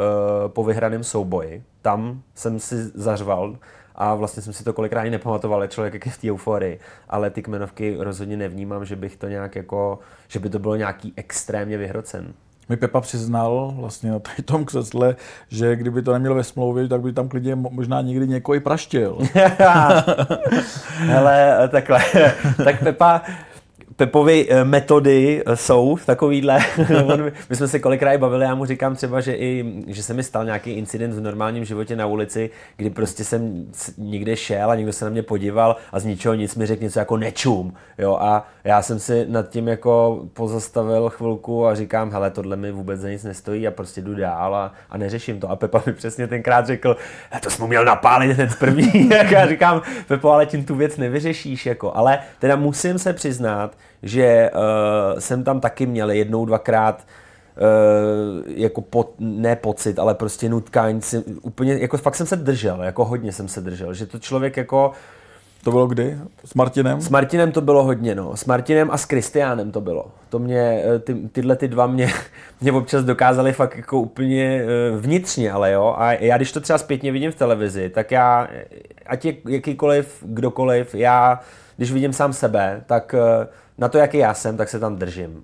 po vyhraném souboji, tam jsem si zařval a vlastně jsem si to kolikrát ani nepamatoval, člověk jak je v té euforii, ale ty kmenovky rozhodně nevnímám, že bych to nějak jako, že by to bylo nějaký extrémně vyhrocen. Mi Pepa přiznal vlastně na tom křesle, že kdyby to neměl ve smlouvě, tak by tam klidně možná někdy někoho i praštil. Hele, takhle. tak Pepa, Pepovy eh, metody eh, jsou takovýhle. My jsme se kolikrát bavili, já mu říkám třeba, že, i, že se mi stal nějaký incident v normálním životě na ulici, kdy prostě jsem někde šel a někdo se na mě podíval a z ničeho nic mi řekl něco jako nečum. Jo, a já jsem si nad tím jako pozastavil chvilku a říkám, hele, tohle mi vůbec za nic nestojí a prostě jdu dál a, a neřeším to. A Pepa mi přesně tenkrát řekl, to jsem měl napálit hned první. já říkám, Pepo, ale tím tu věc nevyřešíš. Jako. Ale teda musím se přiznat, že uh, jsem tam taky měl jednou, dvakrát uh, jako po, ne pocit, ale prostě nutkání, si, úplně, jako fakt jsem se držel, jako hodně jsem se držel, že to člověk jako to bylo kdy? S Martinem? S Martinem to bylo hodně, no. S Martinem a s Kristiánem to bylo. To mě, eh, ty, tyhle ty dva mě, mě občas dokázali fakt jako úplně vnitřně, ale jo. A já když to třeba zpětně vidím v televizi, tak já, ať je jakýkoliv, kdokoliv, já, když vidím sám sebe, tak na to, jaký já jsem, tak se tam držím.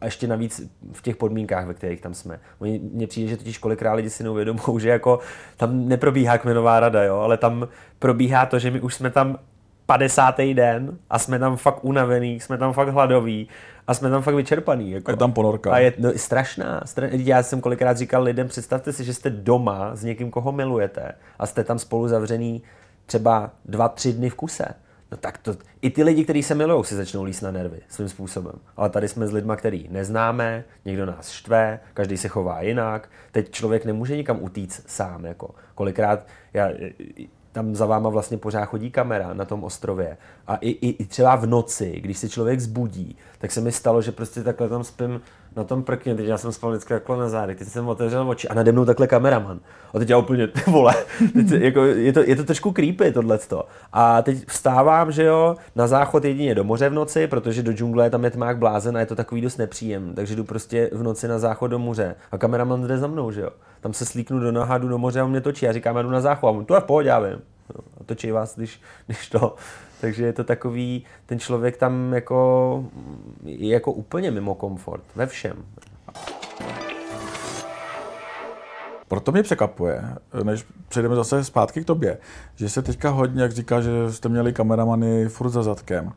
A ještě navíc v těch podmínkách, ve kterých tam jsme. Mně přijde, že totiž kolikrát lidi si neuvědomují, že jako tam neprobíhá kmenová rada, jo, ale tam probíhá to, že my už jsme tam 50. den a jsme tam fakt unavený, jsme tam fakt hladoví a jsme tam fakt vyčerpaný. Jako. A je tam ponorka. A je no, strašná, strašná. Já jsem kolikrát říkal lidem, představte si, že jste doma s někým, koho milujete a jste tam spolu zavřený třeba dva, tři dny v kuse. No tak to, i ty lidi, kteří se milují, si začnou líst na nervy svým způsobem. Ale tady jsme s lidmi, který neznáme, někdo nás štve, každý se chová jinak. Teď člověk nemůže nikam utíct sám. Jako. Kolikrát já, tam za váma vlastně pořád chodí kamera na tom ostrově. A i, i, i třeba v noci, když se člověk zbudí, tak se mi stalo, že prostě takhle tam spím na tom prkně, teď já jsem spal vždycky takhle na zádech, teď jsem otevřel oči a nade mnou takhle kameraman. A teď já úplně, vole, teď, jako, je, to, je to trošku creepy tohleto. A teď vstávám, že jo, na záchod jedině do moře v noci, protože do džungle tam je tmák blázen a je to takový dost nepříjem. Takže jdu prostě v noci na záchod do moře a kameraman jde za mnou, že jo. Tam se slíknu do nohadu do moře a on mě točí a říkám, já jdu na záchod a on, to je v pohodě, já vím. No, a točí vás, když, když to. Takže je to takový, ten člověk tam jako, je jako úplně mimo komfort, ve všem. Proto mě překapuje, než přejdeme zase zpátky k tobě, že se teďka hodně, jak říká, že jste měli kameramany furt za zadkem,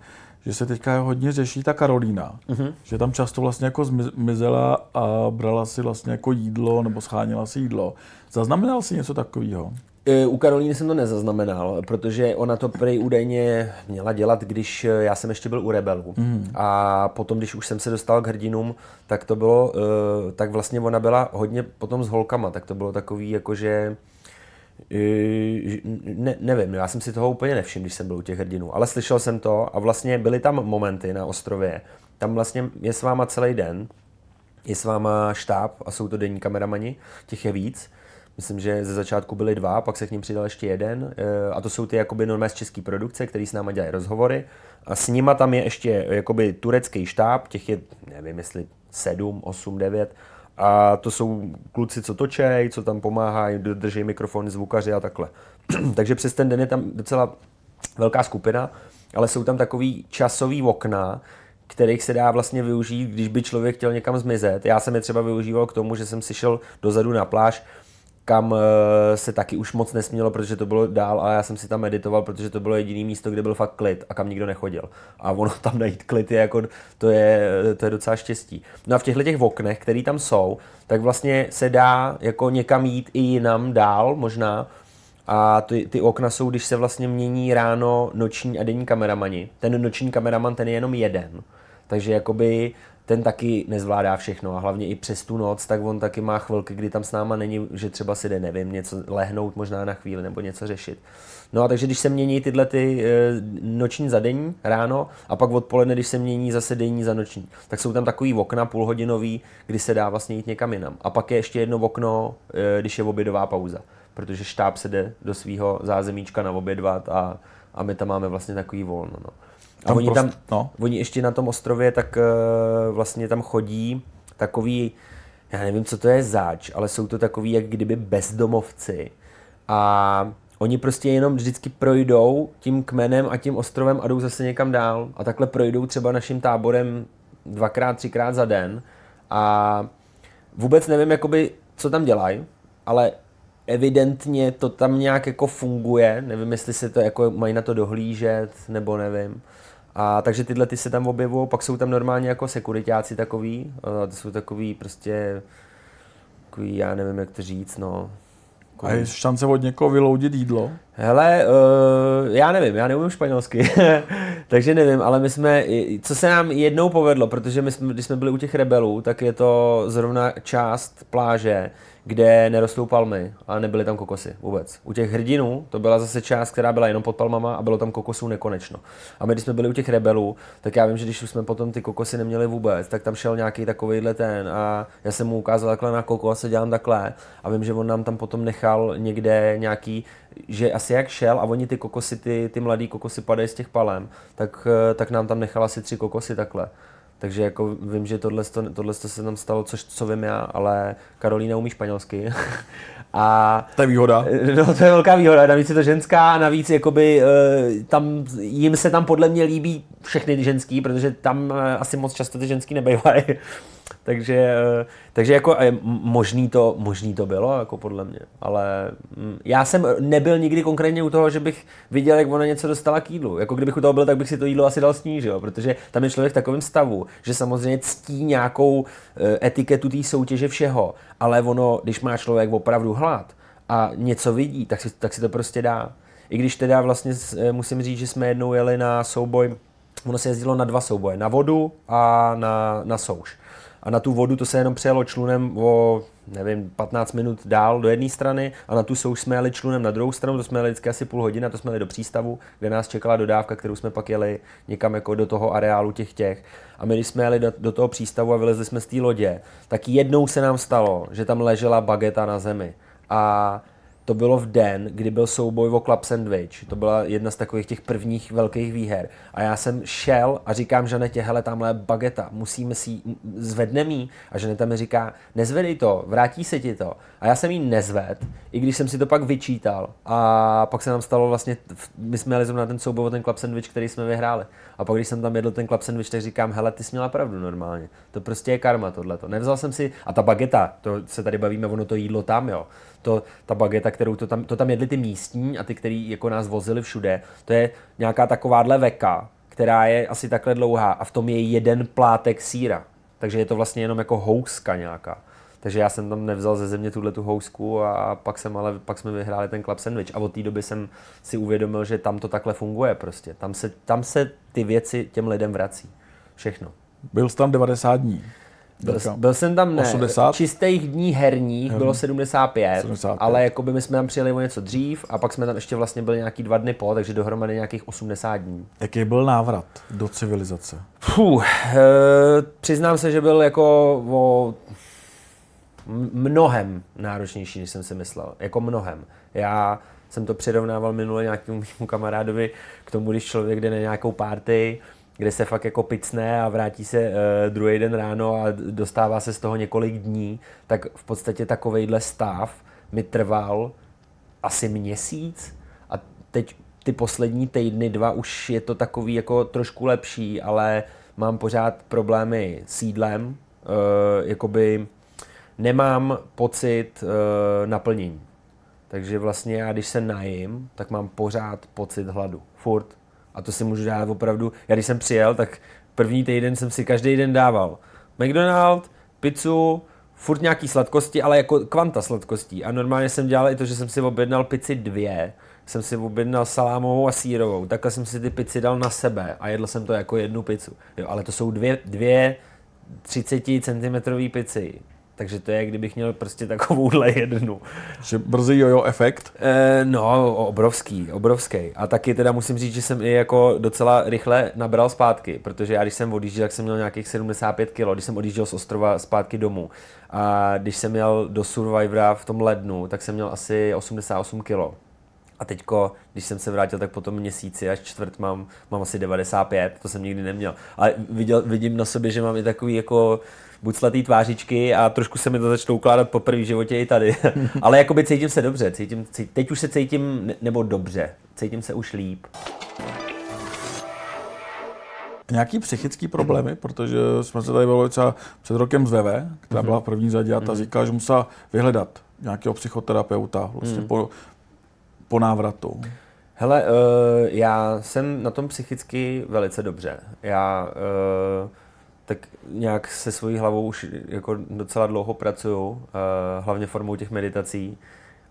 že se teďka hodně řeší ta Karolína, uh-huh. že tam často vlastně jako zmizela a brala si vlastně jako jídlo nebo schánila si jídlo. Zaznamenal si něco takového? E, u Karolíny jsem to nezaznamenal, protože ona to prej údajně měla dělat, když já jsem ještě byl u Rebelů. Mm. A potom, když už jsem se dostal k hrdinům, tak to bylo, e, tak vlastně ona byla hodně potom s holkama, tak to bylo takový jakože e, ne, nevím, já jsem si toho úplně nevšiml, když jsem byl u těch hrdinů, ale slyšel jsem to a vlastně byly tam momenty na ostrově, tam vlastně je s váma celý den, je s váma štáb a jsou to denní kameramani, těch je víc Myslím, že ze začátku byly dva, pak se k ním přidal ještě jeden. Eh, a to jsou ty jakoby normální z české produkce, který s náma dělají rozhovory. A s nima tam je ještě jakoby turecký štáb, těch je, nevím, jestli sedm, osm, devět. A to jsou kluci, co točej, co tam pomáhají, drží mikrofony, zvukaři a takhle. Takže přes ten den je tam docela velká skupina, ale jsou tam takový časový okna, kterých se dá vlastně využít, když by člověk chtěl někam zmizet. Já jsem je třeba využíval k tomu, že jsem si šel dozadu na pláž, kam eh, se taky už moc nesmělo, protože to bylo dál a já jsem si tam meditoval, protože to bylo jediné místo, kde byl fakt klid a kam nikdo nechodil. A ono tam najít klid je jako, to je, to je docela štěstí. No a v těchto těch oknech, které tam jsou, tak vlastně se dá jako někam jít i jinam dál možná, a ty, ty okna jsou, když se vlastně mění ráno noční a denní kameramani. Ten noční kameraman, ten je jenom jeden. Takže jakoby ten taky nezvládá všechno a hlavně i přes tu noc, tak on taky má chvilky, kdy tam s náma není, že třeba si jde, nevím, něco lehnout možná na chvíli nebo něco řešit. No a takže když se mění tyhle ty e, noční za denní ráno a pak odpoledne, když se mění zase denní za noční, tak jsou tam takový okna půlhodinový, kdy se dá vlastně jít někam jinam. A pak je ještě jedno okno, e, když je obědová pauza, protože štáb se jde do svého zázemíčka na obědvat a, a my tam máme vlastně takový volno. No. A oni tam, no. oni ještě na tom ostrově, tak uh, vlastně tam chodí takový, já nevím, co to je zač, ale jsou to takový, jak kdyby bezdomovci. A oni prostě jenom vždycky projdou tím kmenem a tím ostrovem a jdou zase někam dál. A takhle projdou třeba naším táborem dvakrát, třikrát za den. A vůbec nevím, jakoby, co tam dělají, ale evidentně to tam nějak jako funguje. Nevím, jestli se to jako mají na to dohlížet, nebo nevím. A takže tyhle ty se tam objevují, pak jsou tam normálně jako sekuritáci takový, a to jsou takový prostě, takový, já nevím, jak to říct, no. A je šance od někoho vyloudit jídlo? Hele, uh, já nevím, já neumím španělsky, takže nevím, ale my jsme, co se nám jednou povedlo, protože my jsme, když jsme byli u těch rebelů, tak je to zrovna část pláže, kde nerostou palmy a nebyly tam kokosy vůbec. U těch hrdinů to byla zase část, která byla jenom pod palmama a bylo tam kokosů nekonečno. A my, když jsme byli u těch rebelů, tak já vím, že když jsme potom ty kokosy neměli vůbec, tak tam šel nějaký takovýhle ten a já jsem mu ukázal takhle na kokos a dělám takhle a vím, že on nám tam potom nechal někde nějaký, že asi jak šel a oni ty kokosy, ty, ty mladý kokosy padají z těch palem, tak, tak nám tam nechal asi tři kokosy takhle. Takže jako vím, že tohle, tohle se tam stalo, což co vím já, ale Karolína umí španělsky. a, to je výhoda. No, to je velká výhoda. Navíc je to ženská, navíc jakoby, uh, tam, jim se tam podle mě líbí všechny ženský, protože tam uh, asi moc často ty ženský nebývají. Takže, eh, takže jako možný to, možný to bylo, jako podle mě. Ale mm, já jsem nebyl nikdy konkrétně u toho, že bych viděl, jak ona něco dostala k jídlu. Jako kdybych u toho byl, tak bych si to jídlo asi dal sníž, jo? protože tam je člověk v takovém stavu, že samozřejmě ctí nějakou eh, etiketu té soutěže všeho, ale ono, když má člověk opravdu hlad a něco vidí, tak si, tak si to prostě dá. I když teda vlastně eh, musím říct, že jsme jednou jeli na souboj, ono se jezdilo na dva souboje, na vodu a na, na souš. A na tu vodu to se jenom přijelo člunem o nevím, 15 minut dál do jedné strany a na tu souš jsme jeli člunem na druhou stranu, to jsme jeli vždycky asi půl hodiny, to jsme jeli do přístavu, kde nás čekala dodávka, kterou jsme pak jeli někam jako do toho areálu těch těch. A my, když jsme jeli do, do toho přístavu a vylezli jsme z té lodě, tak jednou se nám stalo, že tam ležela bageta na zemi. A to bylo v den, kdy byl souboj o Club Sandwich. To byla jedna z takových těch prvních velkých výher. A já jsem šel a říkám Žanetě, hele, tamhle je bageta, musíme si zvedneme jí. A Žaneta mi říká, nezvedej to, vrátí se ti to. A já jsem jí nezved, i když jsem si to pak vyčítal. A pak se nám stalo vlastně, my jsme jeli na ten souboj o ten Club Sandwich, který jsme vyhráli. A pak, když jsem tam jedl ten Club Sandwich, tak říkám, hele, ty jsi měla pravdu normálně. To prostě je karma tohleto. Nevzal jsem si, a ta bageta, to se tady bavíme, ono to jídlo tam, jo to, ta bageta, kterou to tam, to tam jedli ty místní a ty, který jako nás vozili všude, to je nějaká takováhle veka, která je asi takhle dlouhá a v tom je jeden plátek síra. Takže je to vlastně jenom jako houska nějaká. Takže já jsem tam nevzal ze země tuhle tu housku a pak jsem ale pak jsme vyhráli ten club sandwich a od té doby jsem si uvědomil, že tam to takhle funguje prostě. Tam se, tam se ty věci těm lidem vrací. Všechno. Byl jsi tam 90 dní. Byl, byl jsem tam ne, 80? čistých dní herních Herní. bylo 75, 75, ale jako by my jsme tam přijeli o něco dřív a pak jsme tam ještě vlastně byli nějaký dva dny po, takže dohromady nějakých 80 dní. Jaký byl návrat do civilizace? Fuh, e, přiznám se, že byl jako o mnohem náročnější, než jsem si myslel. Jako mnohem. Já jsem to přirovnával minule nějakému kamarádovi k tomu, když člověk jde na nějakou party, kde se fakt jako picne a vrátí se uh, druhý den ráno a dostává se z toho několik dní, tak v podstatě takovejhle stav mi trval asi měsíc a teď ty poslední týdny, dva, už je to takový jako trošku lepší, ale mám pořád problémy s jídlem, uh, jakoby nemám pocit uh, naplnění. Takže vlastně já, když se najím, tak mám pořád pocit hladu. Furt. A to si můžu dát opravdu. Já když jsem přijel, tak první týden jsem si každý den dával McDonald, pizzu, furt nějaký sladkosti, ale jako kvanta sladkostí. A normálně jsem dělal i to, že jsem si objednal pici dvě, jsem si objednal salámovou a sírovou, takhle jsem si ty pici dal na sebe a jedl jsem to jako jednu pizzu. Jo, ale to jsou dvě, dvě 30 cm pici takže to je, kdybych měl prostě takovouhle jednu. Že brzy jojo efekt? E, no, obrovský, obrovský. A taky teda musím říct, že jsem i jako docela rychle nabral zpátky, protože já když jsem odjížděl, tak jsem měl nějakých 75 kg, když jsem odjížděl z ostrova zpátky domů. A když jsem měl do Survivora v tom lednu, tak jsem měl asi 88 kg. A teďko, když jsem se vrátil, tak po tom měsíci až čtvrt mám, mám asi 95, to jsem nikdy neměl. Ale viděl, vidím na sobě, že mám i takový jako buď slatý tvářičky a trošku se mi to začalo ukládat po první životě i tady. Ale jakoby cítím se dobře, cítím, cítím, teď už se cítím, nebo dobře, cítím se už líp. Nějaký psychický problémy, protože jsme se tady bavili třeba před rokem z VV, která byla v první řadě a ta mhm. říká, že musela vyhledat nějakého psychoterapeuta vlastně po, po návratu. Hele, uh, já jsem na tom psychicky velice dobře. Já uh, tak nějak se svojí hlavou už jako docela dlouho pracuju, eh, hlavně formou těch meditací,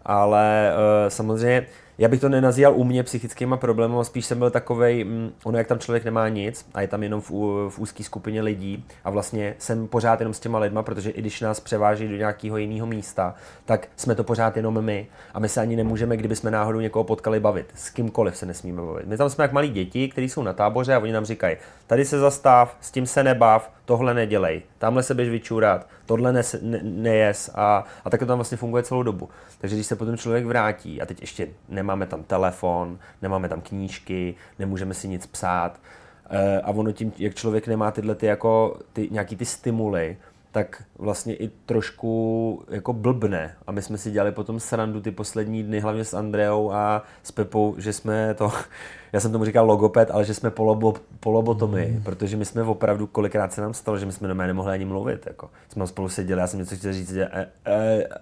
ale eh, samozřejmě já bych to nenazýval u mě psychickýma problémy, spíš jsem byl takový, mm, ono jak tam člověk nemá nic a je tam jenom v, v úzké skupině lidí a vlastně jsem pořád jenom s těma lidma, protože i když nás převáží do nějakého jiného místa, tak jsme to pořád jenom my a my se ani nemůžeme, kdyby jsme náhodou někoho potkali, bavit. S kýmkoliv se nesmíme bavit. My tam jsme jak malí děti, kteří jsou na táboře a oni nám říkají, tady se zastav, s tím se nebav, tohle nedělej, tamhle se běž vyčůrat, tohle ne, ne, nejes a, a tak to tam vlastně funguje celou dobu. Takže když se potom člověk vrátí a teď ještě nemáme tam telefon, nemáme tam knížky, nemůžeme si nic psát eh, a ono tím, jak člověk nemá tyhle ty jako ty, nějaký ty stimuly, tak vlastně i trošku jako blbne. A my jsme si dělali potom srandu ty poslední dny, hlavně s Andreou a s Pepou, že jsme to, já jsem tomu říkal logoped, ale že jsme polobo, polobotomy, mm. protože my jsme opravdu, kolikrát se nám stalo, že my jsme normálně nemohli ani mluvit. Jako. Jsme spolu seděli, já jsem něco chtěl říct a, a,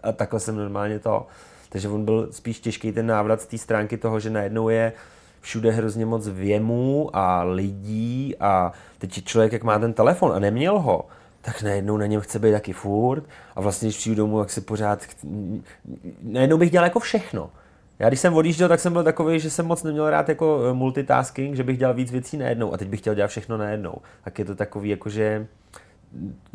a takhle jsem normálně to. Takže on byl spíš těžký ten návrat z té stránky toho, že najednou je všude hrozně moc věmů a lidí a teď člověk, jak má ten telefon a neměl ho, tak najednou na něm chce být taky furt a vlastně, když přijdu domů, jak si pořád, najednou bych dělal jako všechno. Já když jsem odjížděl, tak jsem byl takový, že jsem moc neměl rád jako eh, multitasking, že bych dělal víc věcí najednou a teď bych chtěl dělat všechno najednou. Tak je to takový jako, že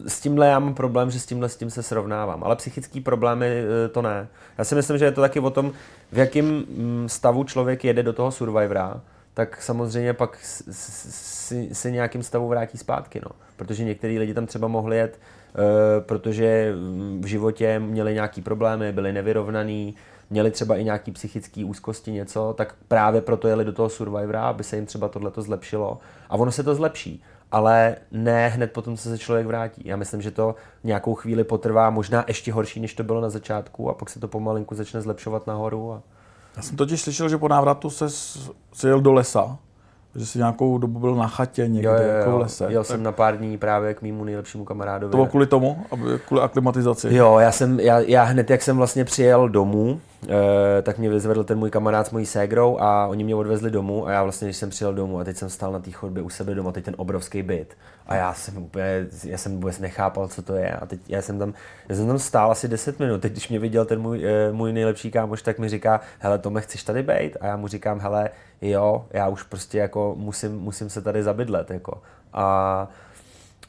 s tímhle já mám problém, že s tímhle s tím se srovnávám, ale psychický problémy eh, to ne. Já si myslím, že je to taky o tom, v jakém mm, stavu člověk jede do toho Survivora, tak samozřejmě pak si, si nějakým stavu vrátí zpátky, no. Protože některý lidi tam třeba mohli jet, uh, protože v životě měli nějaký problémy, byli nevyrovnaný, měli třeba i nějaký psychický úzkosti, něco, tak právě proto jeli do toho Survivora, aby se jim třeba tohleto zlepšilo. A ono se to zlepší ale ne hned potom, co se člověk vrátí. Já myslím, že to nějakou chvíli potrvá, možná ještě horší, než to bylo na začátku a pak se to pomalinku začne zlepšovat nahoru. A... Já jsem totiž slyšel, že po návratu se jel do lesa že jsi nějakou dobu byl na chatě někde, jo, jo, jo. jako v lese. Jel tak... jsem na pár dní právě k mýmu nejlepšímu kamarádovi. To bylo kvůli tomu? Kvůli aklimatizaci? Jo, já, jsem, já, já hned, jak jsem vlastně přijel domů, tak mě vyzvedl ten můj kamarád s mojí ségrou a oni mě odvezli domů a já vlastně, když jsem přijel domů a teď jsem stál na té chodbě u sebe doma, teď ten obrovský byt a já jsem úplně, já jsem vůbec nechápal, co to je a teď já jsem tam, já jsem tam stál asi 10 minut, teď když mě viděl ten můj, eh, můj nejlepší kámoš, tak mi říká, hele Tome, chceš tady být? A já mu říkám, hele, jo, já už prostě jako musím, musím se tady zabydlet, jako. A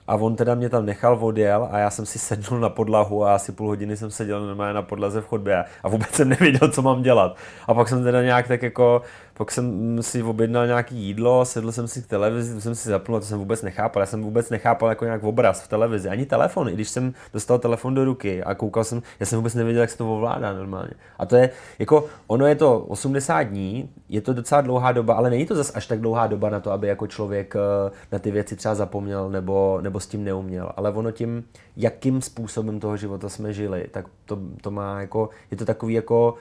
a on teda mě tam nechal, odjel a já jsem si sednul na podlahu a asi půl hodiny jsem seděl normálně na podlaze v chodbě a vůbec jsem nevěděl, co mám dělat. A pak jsem teda nějak tak jako pak jsem si objednal nějaký jídlo, sedl jsem si k televizi, jsem si zapnul, to jsem vůbec nechápal. Já jsem vůbec nechápal jako nějak obraz v televizi, ani telefon, i když jsem dostal telefon do ruky a koukal jsem, já jsem vůbec nevěděl, jak se to ovládá normálně. A to je, jako, ono je to 80 dní, je to docela dlouhá doba, ale není to zas až tak dlouhá doba na to, aby jako člověk eh, na ty věci třeba zapomněl nebo, nebo s tím neuměl. Ale ono tím, jakým způsobem toho života jsme žili, tak to, to má jako, je to takový jako,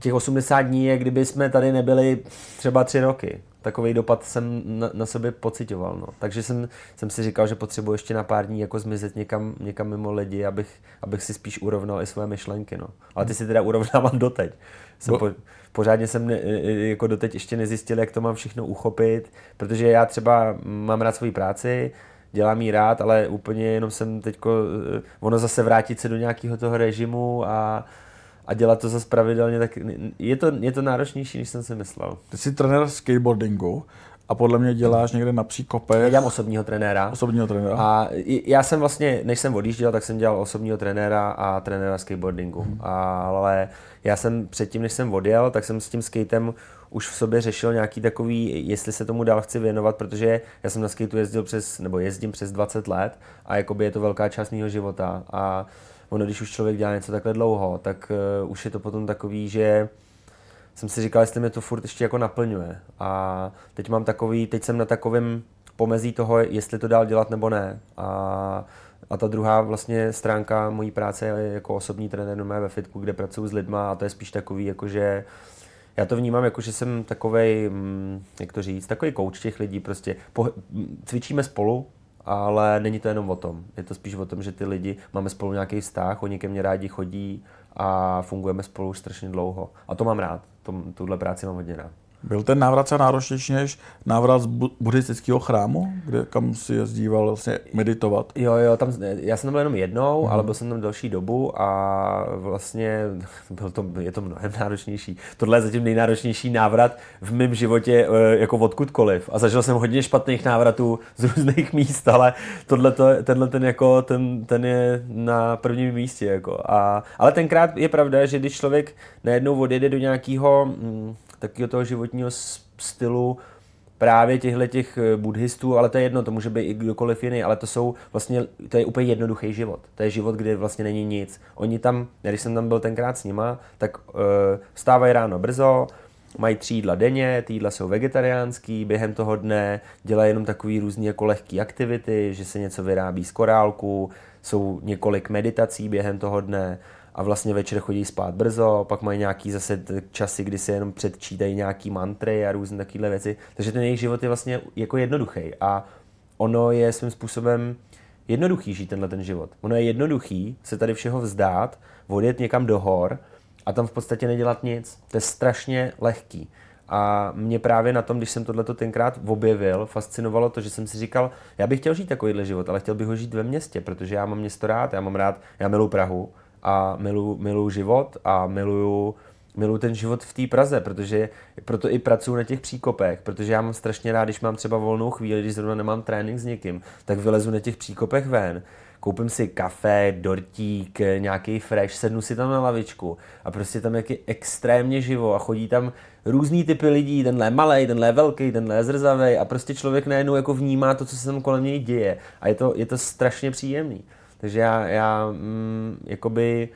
těch 80 dní je, kdyby jsme tady nebyli třeba tři roky. Takový dopad jsem na, na sobě pocitoval. No. Takže jsem, jsem si říkal, že potřebuji ještě na pár dní jako zmizet někam, někam mimo lidi, abych, abych si spíš urovnal i své myšlenky. No. Ale ty si teda urovnávám doteď. Jsem Bo... po, pořádně jsem ne, jako doteď ještě nezjistil, jak to mám všechno uchopit, protože já třeba mám rád svoji práci, dělám jí rád, ale úplně jenom jsem teďko, eh, ono zase vrátit se do nějakého toho režimu a, a dělat to zase pravidelně, tak je to, je to náročnější, než jsem si myslel. Ty jsi trenér skateboardingu a podle mě děláš někde na příkopech. Já dělám osobního trenéra. Osobního trenéra. A já jsem vlastně, než jsem odjížděl, tak jsem dělal osobního trenéra a trenéra skateboardingu. Hmm. Ale já jsem předtím, než jsem odjel, tak jsem s tím skatem už v sobě řešil nějaký takový, jestli se tomu dál chci věnovat, protože já jsem na skateu jezdil přes, nebo jezdím přes 20 let a jakoby je to velká část mého života. A ono, když už člověk dělá něco takhle dlouho, tak uh, už je to potom takový, že jsem si říkal, jestli mě to furt ještě jako naplňuje. A teď mám takový, teď jsem na takovém pomezí toho, jestli to dál dělat nebo ne. A, a ta druhá vlastně stránka mojí práce je jako osobní trenér ve fitku, kde pracuji s lidma a to je spíš takový, jako že já to vnímám jako, že jsem takový, mm, jak to říct, takový kouč těch lidí, prostě po, cvičíme spolu, ale není to jenom o tom. Je to spíš o tom, že ty lidi máme spolu nějaký vztah, oni ke mně rádi chodí a fungujeme spolu strašně dlouho. A to mám rád, tuhle práci mám hodně rád. Byl ten návrat se náročnější než návrat z buddhistického chrámu, kde kam si jezdíval vlastně meditovat? Jo, jo, tam, já jsem tam byl jenom jednou, mm. ale byl jsem tam delší dobu a vlastně byl to, je to mnohem náročnější. Tohle je zatím nejnáročnější návrat v mém životě eh, jako odkudkoliv. A zažil jsem hodně špatných návratů z různých míst, ale tohle tenhle ten, jako, ten, ten je na prvním místě. Jako. A, ale tenkrát je pravda, že když člověk najednou odjede do nějakého mm, takového toho životního stylu právě těchto těch eh, buddhistů, ale to je jedno, to může být i kdokoliv jiný, ale to jsou vlastně, to je úplně jednoduchý život. To je život, kde vlastně není nic. Oni tam, když jsem tam byl tenkrát s nima, tak uh, vstávají ráno brzo, mají tři jídla denně, ty jídla jsou vegetariánský, během toho dne dělají jenom takový různý jako lehký aktivity, že se něco vyrábí z korálku, jsou několik meditací během toho dne, a vlastně večer chodí spát brzo, pak mají nějaký zase časy, kdy se jenom předčítají nějaký mantry a různé takové věci. Takže ten jejich život je vlastně jako jednoduchý a ono je svým způsobem jednoduchý žít tenhle ten život. Ono je jednoduchý se tady všeho vzdát, odjet někam do hor a tam v podstatě nedělat nic. To je strašně lehký. A mě právě na tom, když jsem tohleto tenkrát objevil, fascinovalo to, že jsem si říkal, já bych chtěl žít takovýhle život, ale chtěl bych ho žít ve městě, protože já mám město rád, já mám rád, já miluji Prahu, a miluju, miluju život a miluju miluji ten život v té Praze, protože proto i pracuji na těch příkopech, protože já mám strašně rád, když mám třeba volnou chvíli, když zrovna nemám trénink s někým, tak vylezu na těch příkopech ven, koupím si kafe, dortík, nějaký fresh, sednu si tam na lavičku a prostě tam jak je extrémně živo a chodí tam různý typy lidí, tenhle je malej, tenhle je velký, tenhle je zrzavý a prostě člověk najednou jako vnímá to, co se tam kolem něj děje a je to, je to strašně příjemný. Takže já, já mm, jakoby,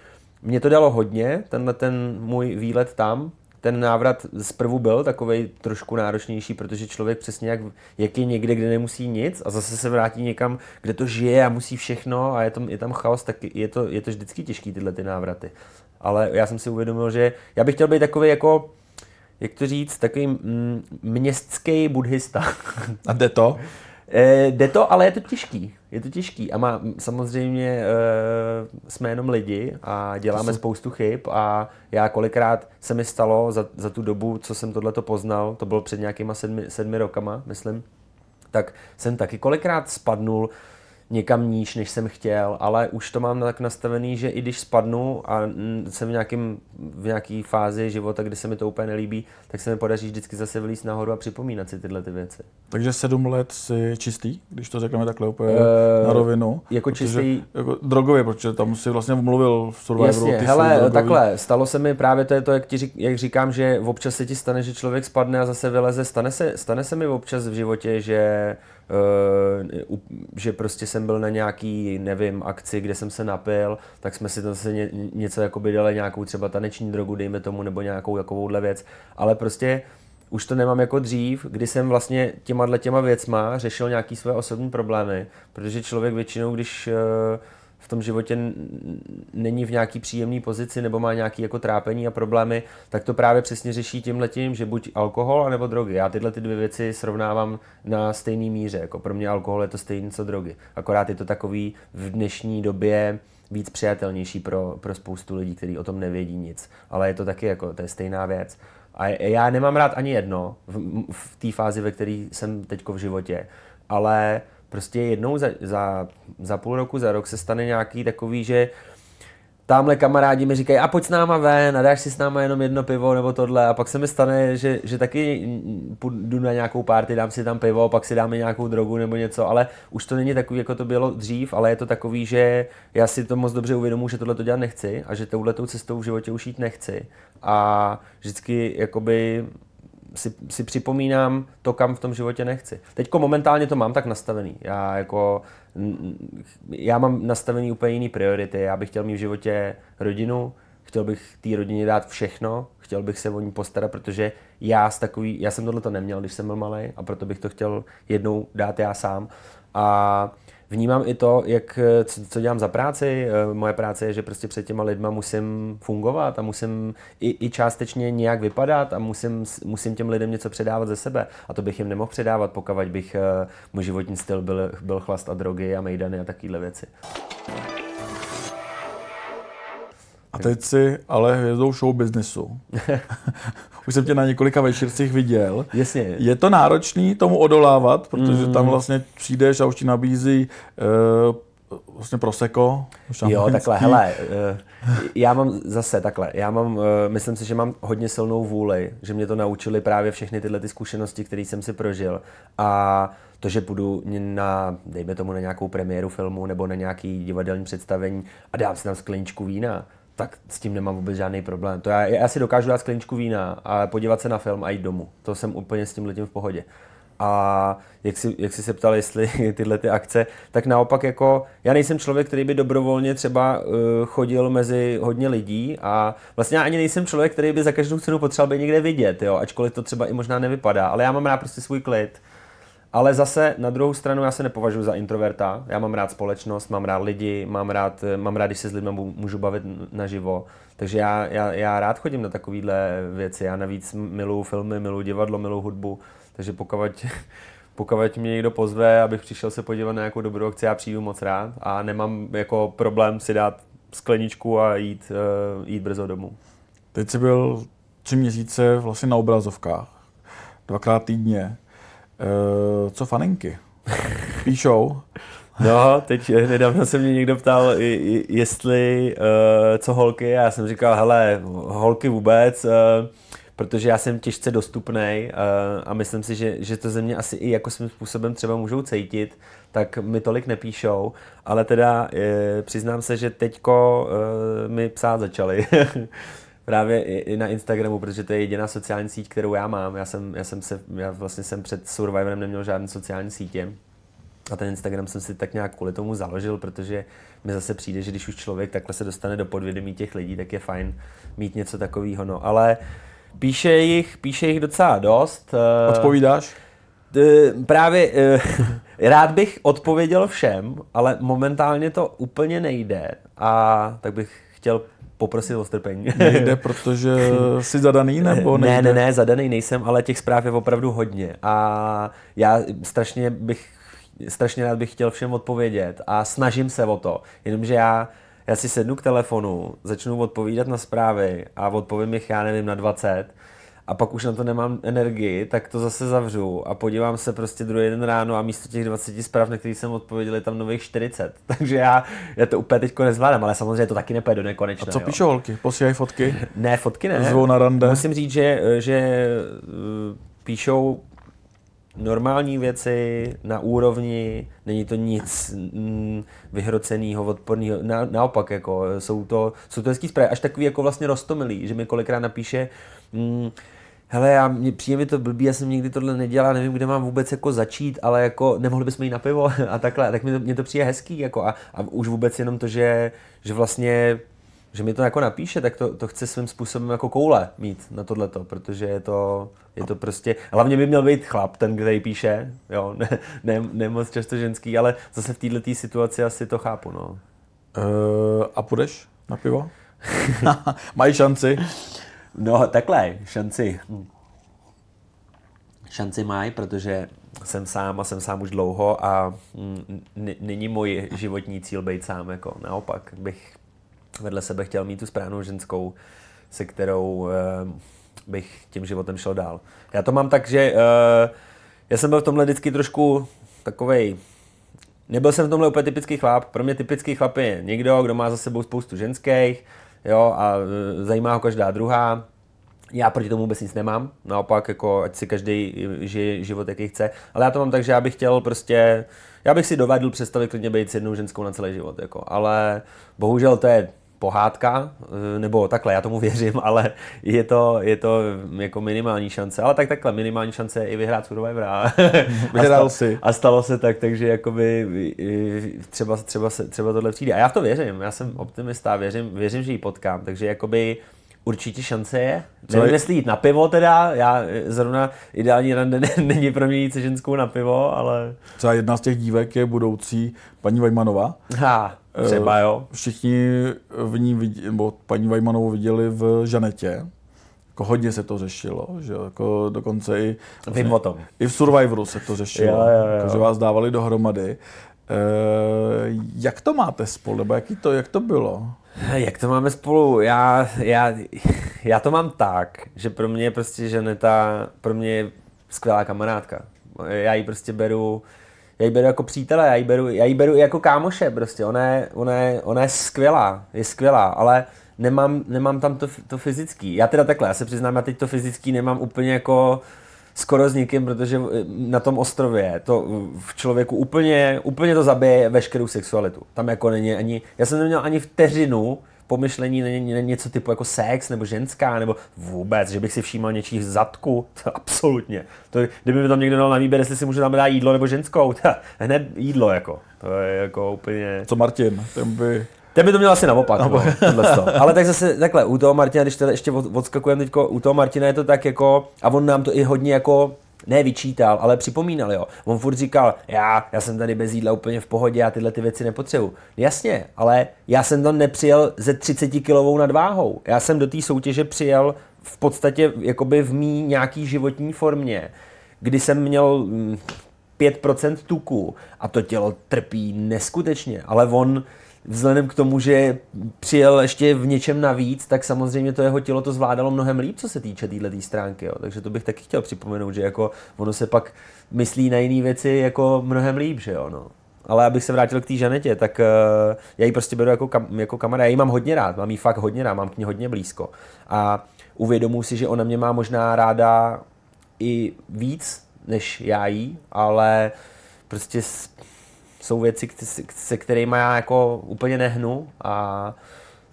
mě to dalo hodně, tenhle ten můj výlet tam, ten návrat zprvu byl takový trošku náročnější, protože člověk přesně jak, jak je někde, kde nemusí nic a zase se vrátí někam, kde to žije a musí všechno a je tam, je tam chaos, tak je to, je to vždycky těžký tyhle ty návraty. Ale já jsem si uvědomil, že já bych chtěl být takový jako, jak to říct, takový mm, městský buddhista. A jde to? E, jde to, ale je to těžký. Je to těžký a má, samozřejmě e, jsme jenom lidi a děláme jsou... spoustu chyb a já kolikrát se mi stalo za, za tu dobu, co jsem tohleto poznal, to bylo před nějakýma sedmi, sedmi rokama, myslím, tak jsem taky kolikrát spadnul někam níž, než jsem chtěl, ale už to mám tak nastavený, že i když spadnu a jsem v, nějakým, v nějaký fázi života, kdy se mi to úplně nelíbí, tak se mi podaří vždycky zase vylíst nahoru a připomínat si tyhle ty věci. Takže sedm let si čistý, když to řekneme takhle úplně uh, na rovinu. Jako protože, čistý... Jako drogově, protože tam si vlastně mluvil v Survivoru. Jasně, hele, takhle, stalo se mi právě to je to, jak, ti řík, jak říkám, že občas se ti stane, že člověk spadne a zase vyleze. Stane se, stane se mi občas v životě, že že prostě jsem byl na nějaký, nevím, akci, kde jsem se napil, tak jsme si zase ně, něco jako by dali nějakou třeba taneční drogu, dejme tomu, nebo nějakou takovouhle věc, ale prostě už to nemám jako dřív, kdy jsem vlastně těma těma věcma řešil nějaký své osobní problémy, protože člověk většinou, když uh, tom životě není v nějaký příjemné pozici nebo má nějaký jako trápení a problémy, tak to právě přesně řeší tím letím, že buď alkohol nebo drogy. Já tyhle ty dvě věci srovnávám na stejný míře. Jako pro mě alkohol je to stejný co drogy. Akorát je to takový v dnešní době víc přijatelnější pro, pro spoustu lidí, kteří o tom nevědí nic. Ale je to taky jako, to je stejná věc. A já nemám rád ani jedno v, v té fázi, ve které jsem teď v životě, ale prostě jednou za, za, za půl roku, za rok se stane nějaký takový, že tamhle kamarádi mi říkají, a pojď s náma ven a dáš si s náma jenom jedno pivo nebo tohle. A pak se mi stane, že, že taky jdu na nějakou party, dám si tam pivo, pak si dáme nějakou drogu nebo něco, ale už to není takový, jako to bylo dřív, ale je to takový, že já si to moc dobře uvědomuji, že tohle to dělat nechci a že touhletou cestou v životě už jít nechci. A vždycky jakoby si, si připomínám to, kam v tom životě nechci. Teďko momentálně to mám tak nastavený. Já jako, já mám nastavený úplně jiný priority. Já bych chtěl mít v životě rodinu, chtěl bych té rodině dát všechno, chtěl bych se o ní postarat, protože já, z takový, já jsem tohle to neměl, když jsem byl malý a proto bych to chtěl jednou dát já sám. A vnímám i to, jak, co, co dělám za práci. Eh, moje práce je, že prostě před těma lidma musím fungovat a musím i, i částečně nějak vypadat a musím, musím těm lidem něco předávat ze sebe. A to bych jim nemohl předávat, pokud bych eh, můj životní styl byl, byl chlast a drogy a mejdany a takovéhle věci. A teď si ale hvězdou show businessu. Už jsem tě na několika večírcích viděl. Jasně. Je to náročný tomu odolávat, protože mm. tam vlastně přijdeš a už ti nabízí uh, vlastně proseko. Jo, takhle, hele, uh, já mám zase takhle, já mám, uh, myslím si, že mám hodně silnou vůli, že mě to naučili právě všechny tyhle ty zkušenosti, které jsem si prožil. A to, že půjdu na, dejme tomu, na nějakou premiéru filmu nebo na nějaký divadelní představení a dám si tam skleničku vína, tak s tím nemám vůbec žádný problém. To já, já si dokážu dát skleničku vína a podívat se na film a jít domů. To jsem úplně s tím letím v pohodě. A jak si, jak si se ptal, jestli tyhle ty akce, tak naopak jako, já nejsem člověk, který by dobrovolně třeba uh, chodil mezi hodně lidí a vlastně já ani nejsem člověk, který by za každou cenu potřeboval být někde vidět, jo, ačkoliv to třeba i možná nevypadá, ale já mám rád prostě svůj klid ale zase na druhou stranu já se nepovažuji za introverta. Já mám rád společnost, mám rád lidi, mám rád, mám rád, když se s lidmi můžu bavit naživo. Takže já, já, já rád chodím na takovéhle věci. Já navíc miluju filmy, miluju divadlo, miluju hudbu. Takže pokud, pokud mě někdo pozve, abych přišel se podívat na nějakou dobrou akci, já přijdu moc rád a nemám jako problém si dát skleničku a jít, uh, jít brzo domů. Teď jsi byl tři měsíce vlastně na obrazovkách, dvakrát týdně. Uh, co faninky? Píšou? No, teď eh, nedávno se mě někdo ptal, jestli uh, co holky, já jsem říkal, hele, holky vůbec, protože já jsem těžce dostupný a myslím si, že, že to ze mě asi i jako svým způsobem třeba můžou cítit, tak mi tolik nepíšou, ale teda přiznám se, že teďko mi psát začali. Právě i, na Instagramu, protože to je jediná sociální síť, kterou já mám. Já jsem, já jsem se, já vlastně jsem před Survivorem neměl žádné sociální sítě. A ten Instagram jsem si tak nějak kvůli tomu založil, protože mi zase přijde, že když už člověk takhle se dostane do podvědomí těch lidí, tak je fajn mít něco takového. No, ale píše jich, píše jich docela dost. Eh, Odpovídáš? Právě eh, rád bych odpověděl všem, ale momentálně to úplně nejde. A tak bych chtěl poprosit o strpení. Nejde, protože jsi zadaný, nebo nejde? Ne, ne, ne, zadaný nejsem, ale těch zpráv je opravdu hodně. A já strašně bych, strašně rád bych chtěl všem odpovědět a snažím se o to, jenomže já já si sednu k telefonu, začnu odpovídat na zprávy a odpovím jich, já nevím, na 20 a pak už na to nemám energii, tak to zase zavřu a podívám se prostě druhý den ráno a místo těch 20 zpráv, na které jsem odpověděl, je tam nových 40. Takže já, já to úplně teď nezvládám, ale samozřejmě to taky nepůjde do nekonečna. A co píšou holky? Posílají fotky? ne, fotky ne. Zvou na rande? Musím říct, že, že eh, píšou normální věci na úrovni, není to nic mm, vyhroceného, odporného, na, naopak, jako, jsou to, jsou to hezký zprávy, až takový jako vlastně rostomilý, že mi kolikrát napíše, mm, hele, já, mě, přijde mi to blbý, já jsem nikdy tohle nedělal, nevím, kde mám vůbec jako začít, ale jako nemohli bychom jít na pivo a takhle, tak mi to, mě to přijde hezký, jako a, a už vůbec jenom to, že, že vlastně že mi to jako napíše, tak to, to chce svým způsobem jako koule mít na tohleto, protože je to, je to prostě, hlavně by měl být chlap, ten, který píše, jo, ne, ne, ne moc často ženský, ale zase v této situaci asi to chápu, no. Uh, a půjdeš na pivo? Mají šanci? No, takhle, šanci. Šanci mají, protože jsem sám a jsem sám už dlouho a není můj životní cíl být sám, jako naopak bych vedle sebe chtěl mít tu správnou ženskou, se kterou uh, bych tím životem šel dál. Já to mám tak, že uh, já jsem byl v tomhle vždycky trošku takovej Nebyl jsem v tomhle úplně typický chlap. Pro mě typický chlap je někdo, kdo má za sebou spoustu ženských, jo, a uh, zajímá ho každá druhá. Já proti tomu vůbec nic nemám, naopak, jako ať si každý žije život, jaký chce. Ale já to mám tak, že já bych chtěl prostě, já bych si dovedl představit klidně být s jednou ženskou na celý život, jako. ale bohužel to je pohádka, eh, nebo takhle, já tomu věřím, ale je to, je to jako minimální šance. Ale tak takhle, minimální šance je i vyhrát Survivor a, Vyhrál a, si. a stalo se tak, takže jakoby třeba, třeba, se, třeba tohle přijde. A já v to věřím, já jsem optimista, věřím, věřím, že ji potkám, takže jakoby určitě šance je. Co Nevím, je... jestli jít na pivo teda, já eh, zrovna ideální rande není pro mě jít se ženskou na pivo, ale... Třeba jedna z těch dívek je budoucí paní Vajmanová. Ha, třeba jo. Eh, všichni v ní, vidí, nebo paní Vajmanovou viděli v Žanetě. Jako hodně se to řešilo, že jako dokonce i... Vím o tom. I v Survivoru se to řešilo, jo, jo, jo. Jako, že vás dávali dohromady. E, jak to máte spolu, nebo jaký to, jak to bylo? Jak to máme spolu? Já, já, já to mám tak, že pro mě je prostě Žaneta, pro mě je skvělá kamarádka. Já ji prostě beru, já ji beru jako přítele, já ji beru, já ji beru i jako kámoše prostě. Ona je, ona je, ona je skvělá, je skvělá, ale nemám, nemám tam to, to fyzický. Já teda takhle, já se přiznám, já teď to fyzický nemám úplně jako skoro s nikým, protože na tom ostrově to v člověku úplně, úplně to zabije veškerou sexualitu. Tam jako není ani, já jsem neměl ani vteřinu pomyšlení není něco typu jako sex nebo ženská, nebo vůbec, že bych si všímal něčích zadku, to absolutně. To, kdyby mi tam někdo dal na výběr, jestli si může tam dát jídlo nebo ženskou, to, hned jídlo jako. To je jako úplně... Co Martin, ten by ten by to měl asi naopak, no, no Ale tak zase takhle, u toho Martina, když teda ještě odskakujeme teď, u toho Martina je to tak jako, a on nám to i hodně jako ne vyčítal, ale připomínal, jo. On furt říkal, já, já jsem tady bez jídla úplně v pohodě, já tyhle ty věci nepotřebuju. Jasně, ale já jsem tam nepřijel ze 30 kilovou nadváhou. Já jsem do té soutěže přijel v podstatě jakoby v mý nějaký životní formě, kdy jsem měl 5% mm, tuku a to tělo trpí neskutečně, ale on vzhledem k tomu, že přijel ještě v něčem navíc, tak samozřejmě to jeho tělo to zvládalo mnohem líp, co se týče téhle tý stránky. Jo. Takže to bych taky chtěl připomenout, že jako ono se pak myslí na jiné věci jako mnohem líp, že jo. No. ale abych se vrátil k té Žanetě, tak uh, já ji prostě beru jako, kam, jako kamarád. Já ji mám hodně rád, mám ji fakt hodně rád, mám k ní hodně blízko. A uvědomuji si, že ona mě má možná ráda i víc, než já jí, ale prostě jsou věci, se kterými já jako úplně nehnu a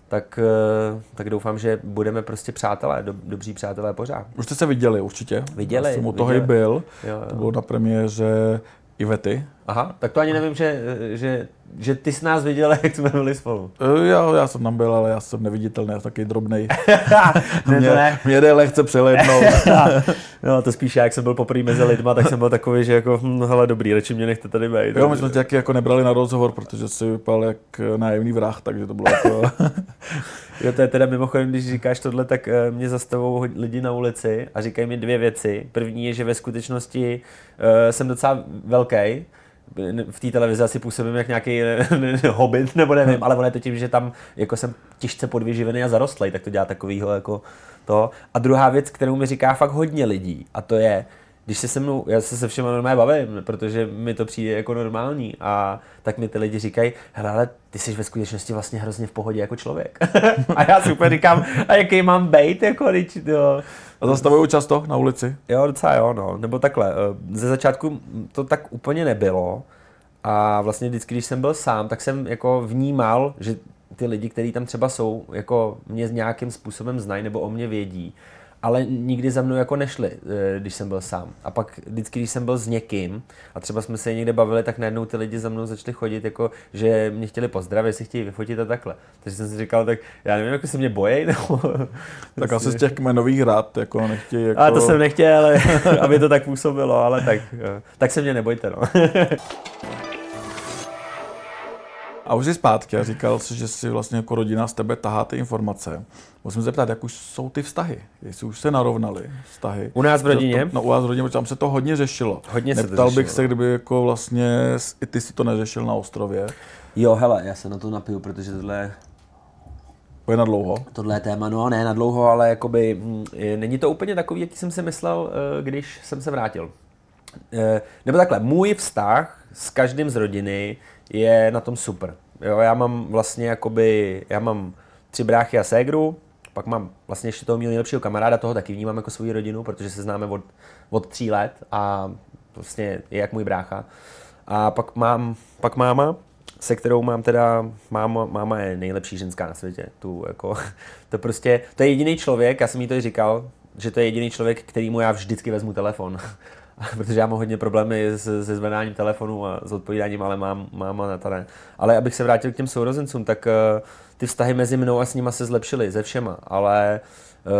tak, eh, tak doufám, že budeme prostě přátelé, do, dobří přátelé pořád. Už jste se viděli určitě. Viděli. Já jsem u toho i byl. Jo, jo. To bylo na premiéře Ivety. Aha, tak to ani nevím, že, že, že ty jsi nás viděl, jak jsme byli spolu. Eh, já, já jsem tam byl, ale já jsem neviditelný, já jsem taky drobnej. ne, mě, ne. mě jde lehce přelednout. no to spíš, jak jsem byl poprvé mezi lidma, tak jsem byl takový, že jako, hm, hele dobrý, radši mě nechte tady být. Jo, my jsme tě jako nebrali na rozhovor, protože jsi vypadal jak nájemný vrah, takže to bylo jako... jo, to je teda mimochodem, když říkáš tohle, tak eh, mě zastavou lidi na ulici a říkají mi dvě věci. První je, že ve skutečnosti uh, jsem docela velký, v té televizi asi působím jak nějaký hobbit, nebo nevím, ale ono je to tím, že tam jako jsem těžce podvyživený a zarostlej, tak to dělá takovýho jako to. A druhá věc, kterou mi říká fakt hodně lidí, a to je, když se se mnou, já se se všema normálně bavím, protože mi to přijde jako normální a tak mi ty lidi říkají, hele, ale ty jsi ve skutečnosti vlastně hrozně v pohodě jako člověk. a já si úplně říkám, a jaký mám bejt, jako teď, jo. A zastavují často na ulici? Jo, docela jo, no. Nebo takhle, eh, ze začátku to tak úplně nebylo a vlastně vždycky, když jsem byl sám, tak jsem jako vnímal, že ty lidi, kteří tam třeba jsou, jako mě nějakým způsobem znají nebo o mě vědí ale nikdy za mnou jako nešli, eh, když jsem byl sám. A pak vždycky, když jsem byl s někým a třeba jsme se někde bavili, tak najednou ty lidi za mnou začali chodit, jako, že mě chtěli pozdravit, si chtějí vyfotit a takhle. Takže jsem si říkal, tak já nevím, jako se mě bojí. Nebo... tak asi z těch kmenových rád, jako nechtějí. Jako... A to jsem nechtěl, ale aby to tak působilo, ale tak, eh, tak se mě nebojte. No. A už jsi zpátky a říkal jsi, že si vlastně jako rodina z tebe tahá ty informace. Musím se zeptat, jak už jsou ty vztahy? Jestli už se narovnaly vztahy? U nás v rodině? To, no u vás v rodině, protože tam se to hodně řešilo. Hodně se Neptal to bych se, kdyby jako vlastně i ty si to neřešil na ostrově. Jo, hele, já se na to napiju, protože tohle je na dlouho? Tohle je téma, no ne na dlouho, ale jakoby, hm, není to úplně takový, jaký jsem si myslel, eh, když jsem se vrátil. Eh, nebo takhle, můj vztah s každým z rodiny je na tom super. Jo, já mám vlastně jakoby, já mám tři bráchy a ségru, pak mám vlastně ještě toho mého nejlepšího kamaráda, toho taky vnímám jako svou rodinu, protože se známe od, od tří let a vlastně je jak můj brácha. A pak mám, pak máma, se kterou mám teda, máma, máma je nejlepší ženská na světě. Tu jako, to prostě, to je jediný člověk, já jsem jí to i říkal, že to je jediný člověk, kterýmu já vždycky vezmu telefon. Protože já mám hodně problémy se, se zvedáním telefonu a s odpovídáním, ale mám, mám na ne. Ale abych se vrátil k těm sourozencům, tak uh, ty vztahy mezi mnou a s nima se zlepšily, ze všema, ale uh,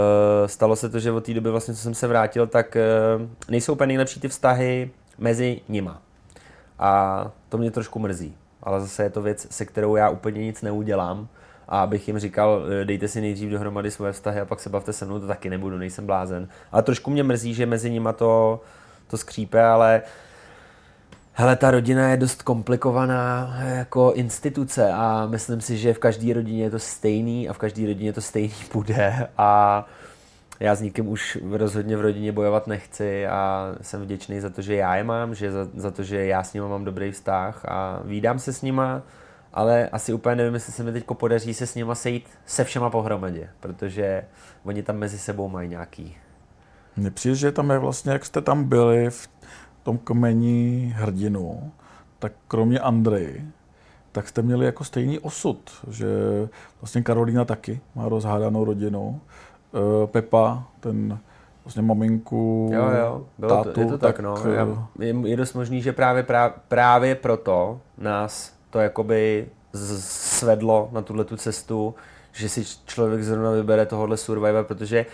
stalo se to, že od té doby, vlastně, co jsem se vrátil, tak uh, nejsou úplně nejlepší ty vztahy mezi nima. A to mě trošku mrzí. Ale zase je to věc, se kterou já úplně nic neudělám. A abych jim říkal, dejte si nejdřív dohromady svoje vztahy a pak se bavte se mnou, to taky nebudu, nejsem blázen. Ale trošku mě mrzí, že mezi nima to, to skřípe, ale Hele, ta rodina je dost komplikovaná jako instituce a myslím si, že v každé rodině je to stejný a v každé rodině to stejný bude a já s nikým už rozhodně v rodině bojovat nechci a jsem vděčný za to, že já je mám, že za, za to, že já s nima mám dobrý vztah a výdám se s nima, ale asi úplně nevím, jestli se mi teď podaří se s nima sejít se všema pohromadě, protože oni tam mezi sebou mají nějaký mně přijde, že tam je vlastně, jak jste tam byli v tom kmeni hrdinu, tak kromě Andrej, tak jste měli jako stejný osud, že vlastně Karolína taky má rozhádanou rodinu, eh, Pepa, ten vlastně maminku, jo, jo, bylo tátu, to, je to tak, tak no. Já, je, je dost možný, že právě, právě proto nás to jakoby svedlo na tuhle tu cestu, že si člověk zrovna vybere tohohle Survivor, protože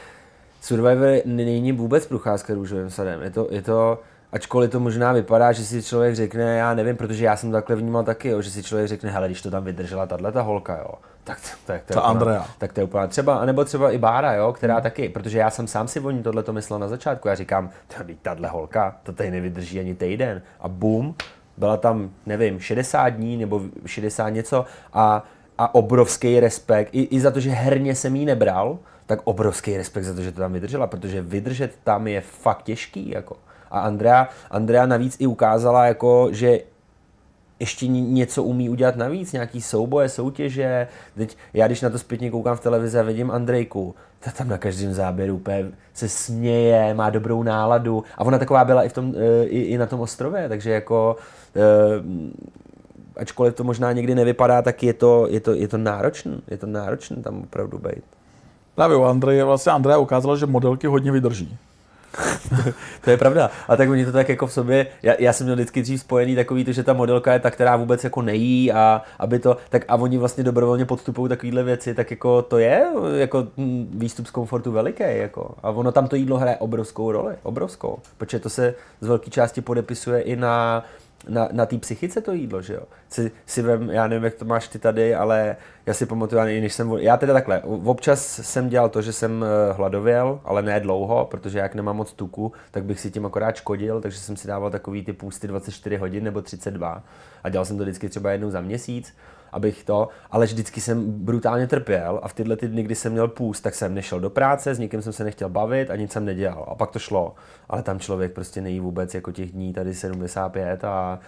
Survivor není vůbec procházka růžovým sadem. Je to, je to, ačkoliv to možná vypadá, že si člověk řekne, já nevím, protože já jsem to takhle vnímal taky, jo, že si člověk řekne, hele, když to tam vydržela tahle ta holka, jo, tak, tak, to, je úplná, Andrea. tak to je úplně třeba, anebo třeba i Bára, jo, která hmm. taky, protože já jsem sám si o ní tohle to myslel na začátku, já říkám, tady tahle holka, to tady nevydrží ani týden a boom, byla tam, nevím, 60 dní nebo 60 něco a, a obrovský respekt, i, i za to, že herně jsem jí nebral, tak obrovský respekt za to, že to tam vydržela, protože vydržet tam je fakt těžký. Jako. A Andrea, Andrea navíc i ukázala, jako, že ještě něco umí udělat navíc, nějaký souboje, soutěže. Teď já když na to zpětně koukám v televizi a vidím Andrejku, ta tam na každém záběru úplně se směje, má dobrou náladu a ona taková byla i, v tom, eh, i, i na tom ostrově, takže jako eh, ačkoliv to možná někdy nevypadá, tak je to, je to, je to náročný, je to náročný tam opravdu být. Právě u Andreje, vlastně Andreje ukázala, že modelky hodně vydrží. to je pravda. A tak oni to tak jako v sobě, já, já jsem měl vždycky dřív spojený takový to, že ta modelka je ta, která vůbec jako nejí a aby to, tak a oni vlastně dobrovolně podstupují takovéhle věci, tak jako to je jako hm, výstup z komfortu veliký, jako. A ono tam to jídlo hraje obrovskou roli, obrovskou, protože to se z velké části podepisuje i na na, na té psychice to jídlo, že jo. Si, si vem, já nevím, jak to máš ty tady, ale já si pamatuju, než jsem, já teda takhle, občas jsem dělal to, že jsem eh, hladověl, ale ne dlouho, protože jak nemám moc tuku, tak bych si tím akorát škodil, takže jsem si dával takový ty půsty 24 hodin nebo 32 a dělal jsem to vždycky třeba jednou za měsíc abych to, ale vždycky jsem brutálně trpěl a v tyhle ty dny, kdy jsem měl půst, tak jsem nešel do práce, s nikým jsem se nechtěl bavit a nic jsem nedělal. A pak to šlo. Ale tam člověk prostě nejí vůbec jako těch dní tady 75 a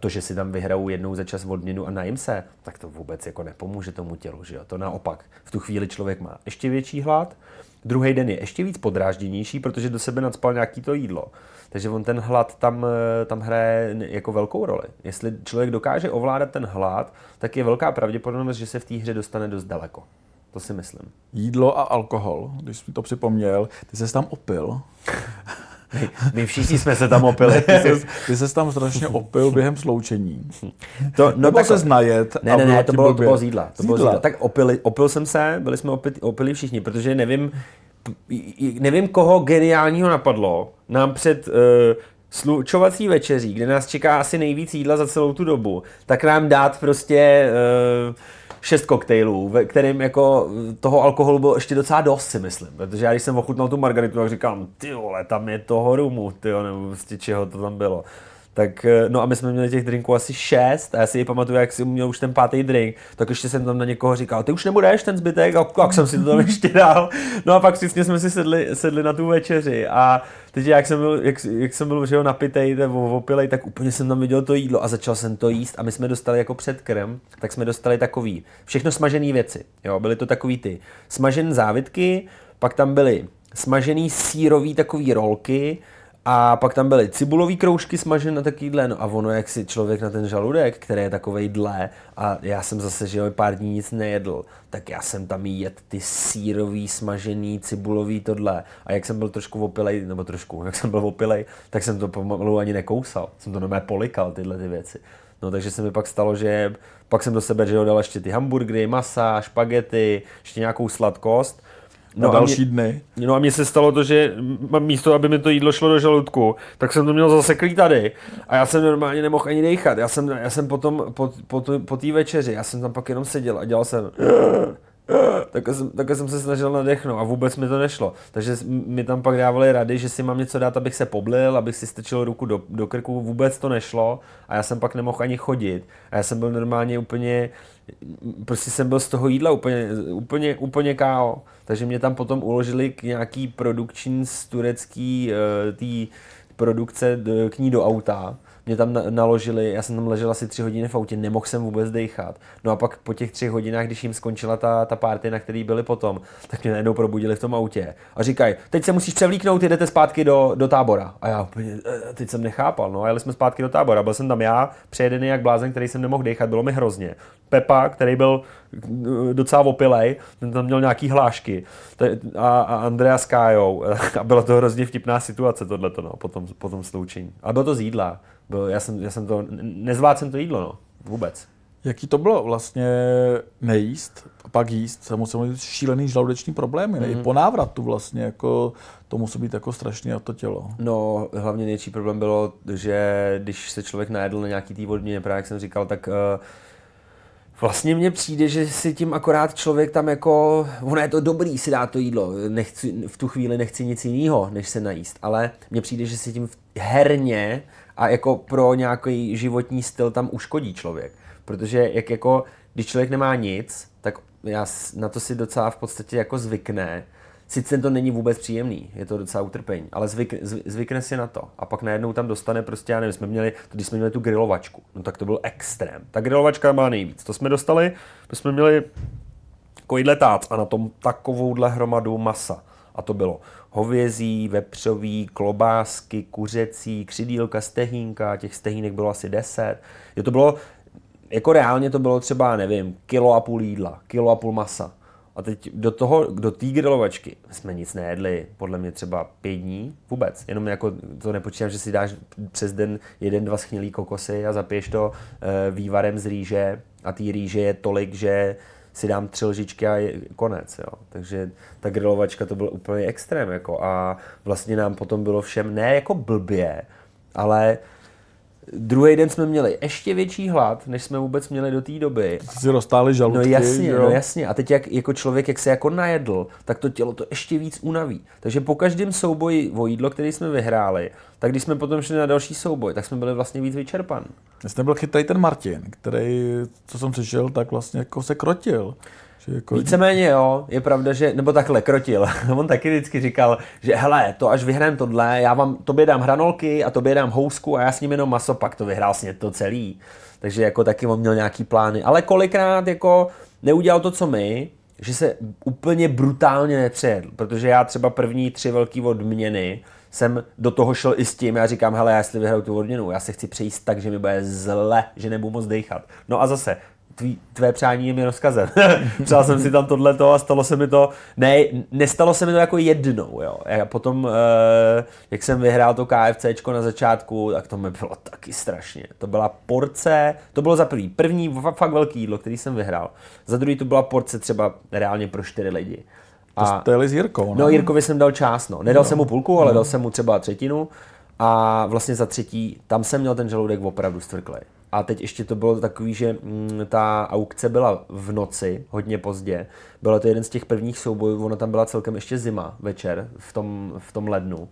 to, že si tam vyhrajou jednou za čas odměnu a najím se, tak to vůbec jako nepomůže tomu tělu, že jo? To naopak. V tu chvíli člověk má ještě větší hlad, druhý den je ještě víc podrážděnější, protože do sebe nadspal nějaký to jídlo. Takže on ten hlad tam, eh, tam hraje jako velkou roli. Jestli člověk dokáže ovládat ten hlad, tak je velká pravděpodobnost, že se v té hře dostane dost daleko. To si myslím. Jídlo a alkohol, když jsi to připomněl, ty jsi tam opil. My, my všichni jsme se tam opili. ty, jsi, ty jsi tam strašně opil během sloučení. To, no Nebo tak, se znajet. Ne, ne, ne, to bylo, to bylo z jídla. To bylo z jídla. Tak opili, opil jsem se, byli jsme opili, opili všichni, protože nevím, nevím, koho geniálního napadlo nám před uh, slučovací večeří, kde nás čeká asi nejvíc jídla za celou tu dobu, tak nám dát prostě uh, šest koktejlů, ve kterým jako toho alkoholu bylo ještě docela dost, si myslím. Protože já když jsem ochutnal tu margaritu, tak říkám, ty vole, tam je toho rumu, ty nebo prostě čeho to tam bylo. Tak, eh, no a my jsme měli těch drinků asi šest a já si ji pamatuju, jak jsem měl už ten pátý drink, tak ještě jsem tam na někoho říkal, ty už nebudeš ten zbytek a jak jsem si to tam ještě dal. No a pak všichni jsme si sedli, sedli na tu večeři a teď jak jsem byl, jak, jak jsem byl že jo, napitej nebo opilej, tak úplně jsem tam viděl to jídlo a začal jsem to jíst a my jsme dostali jako předkrm, tak jsme dostali takový, všechno smažené věci, jo, byly to takový ty smažené závitky, pak tam byly smažený sírový takový rolky, a pak tam byly cibulový kroužky smažené takovýhle, no a ono, jak si člověk na ten žaludek, který je takovej dle, a já jsem zase, že pár dní nic nejedl, tak já jsem tam jet ty sírový, smažený, cibulový tohle. A jak jsem byl trošku opilej, nebo trošku, jak jsem byl opilej, tak jsem to pomalu ani nekousal. Jsem to normálně polikal, tyhle ty věci. No takže se mi pak stalo, že pak jsem do sebe že dal ještě ty hamburgery, masa, špagety, ještě nějakou sladkost No na další mě, dny. No a mně se stalo to, že místo, aby mi to jídlo šlo do žaludku, tak jsem to měl zaseklý tady. A já jsem normálně nemohl ani dechat. Já jsem, já jsem potom, po, po, po té večeři, já jsem tam pak jenom seděl a dělal jsem takhle jsem, takhle jsem se snažil nadechnout a vůbec mi to nešlo. Takže mi tam pak dávali rady, že si mám něco dát, abych se poblil, abych si strčil ruku do, do krku, vůbec to nešlo a já jsem pak nemohl ani chodit. A já jsem byl normálně úplně, prostě jsem byl z toho jídla úplně, úplně, úplně káo. Takže mě tam potom uložili k nějaký produkční z turecký uh, tý produkce k ní do auta mě tam naložili, já jsem tam ležel asi tři hodiny v autě, nemohl jsem vůbec dechat. No a pak po těch třech hodinách, když jim skončila ta, ta party, na který byli potom, tak mě najednou probudili v tom autě a říkají, teď se musíš převlíknout, jdete zpátky do, do tábora. A já úplně, eh, teď jsem nechápal, no a jeli jsme zpátky do tábora. Byl jsem tam já, přejedený jak blázen, který jsem nemohl dechat, bylo mi hrozně. Pepa, který byl eh, docela opilej, ten tam měl nějaký hlášky a, a Andrea s Kájou a byla to hrozně vtipná situace tohleto, no, potom, potom sloučení. A bylo to z jídla. Bylo, já, jsem, já jsem to, nezvládl jsem to jídlo, no, vůbec. Jaký to bylo vlastně nejíst a pak jíst? Mít šílený žaludeční problémy, mm. po návratu vlastně, jako to musí být jako strašně to tělo. No, hlavně největší problém bylo, že když se člověk najedl na nějaký tý vodně, právě jak jsem říkal, tak uh, Vlastně mně přijde, že si tím akorát člověk tam jako, ono je to dobrý si dát to jídlo, nechci, v tu chvíli nechci nic jiného, než se najíst, ale mně přijde, že si tím herně a jako pro nějaký životní styl tam uškodí člověk. Protože jak jako, když člověk nemá nic, tak já na to si docela v podstatě jako zvykne, sice to není vůbec příjemný, je to docela utrpení, ale zvyk, zvykne si na to. A pak najednou tam dostane prostě, já nevím, jsme měli, když jsme měli tu grilovačku, no tak to byl extrém. Ta grilovačka byla nejvíc. To jsme dostali, my jsme měli tát a na tom takovouhle hromadu masa. A to bylo hovězí, vepřový, klobásky, kuřecí, křidílka, stehínka, těch stehínek bylo asi 10. Je to bylo, jako reálně to bylo třeba, nevím, kilo a půl jídla, kilo a půl masa. A teď do toho, do té grilovačky jsme nic nejedli, podle mě třeba pět dní, vůbec. Jenom jako to nepočítám, že si dáš přes den jeden, dva schnilý kokosy a zapiješ to e, vývarem z rýže a té rýže je tolik, že si dám tři lžičky a je konec. Jo. Takže ta grilovačka to byl úplně extrém. Jako, a vlastně nám potom bylo všem ne jako blbě, ale Druhý den jsme měli ještě větší hlad, než jsme vůbec měli do té doby. Si roztáli žaludky. No jasně, jo? no jasně. A teď jak, jako člověk, jak se jako najedl, tak to tělo to ještě víc unaví. Takže po každém souboji o jídlo, který jsme vyhráli, tak když jsme potom šli na další souboj, tak jsme byli vlastně víc vyčerpaní. Jste byl chytrý ten Martin, který, co jsem slyšel, tak vlastně jako se krotil. Jako... Víceméně jo, je pravda, že, nebo takhle, krotil. On taky vždycky říkal, že hele, to až vyhrám tohle, já vám, tobě dám hranolky a tobě dám housku a já s ním jenom maso, pak to vyhrál sně to celý. Takže jako taky on měl nějaký plány. Ale kolikrát jako neudělal to, co my, že se úplně brutálně nepřejedl, protože já třeba první tři velký odměny jsem do toho šel i s tím, já říkám, hele, já jestli vyhraju tu odměnu, já se chci přejít tak, že mi bude zle, že nebudu moc dechat. No a zase, tvý, tvé přání je mi rozkazem. Přál jsem si tam tohleto a stalo se mi to, ne, nestalo se mi to jako jednou, jo. A potom, eh, jak jsem vyhrál to KFCčko na začátku, tak to mi bylo taky strašně. To byla porce, to bylo za první, první fakt velký jídlo, který jsem vyhrál. Za druhý to byla porce třeba reálně pro čtyři lidi. A, to jeli s Jirkou, ne? No Jirkovi jsem dal část, no. Nedal no. jsem mu půlku, ale no. dal jsem mu třeba třetinu. A vlastně za třetí, tam jsem měl ten žaludek opravdu stvrklej. A teď ještě to bylo takový, že mm, ta aukce byla v noci, hodně pozdě. Bylo to jeden z těch prvních soubojů, ona tam byla celkem ještě zima večer v tom, v tom lednu.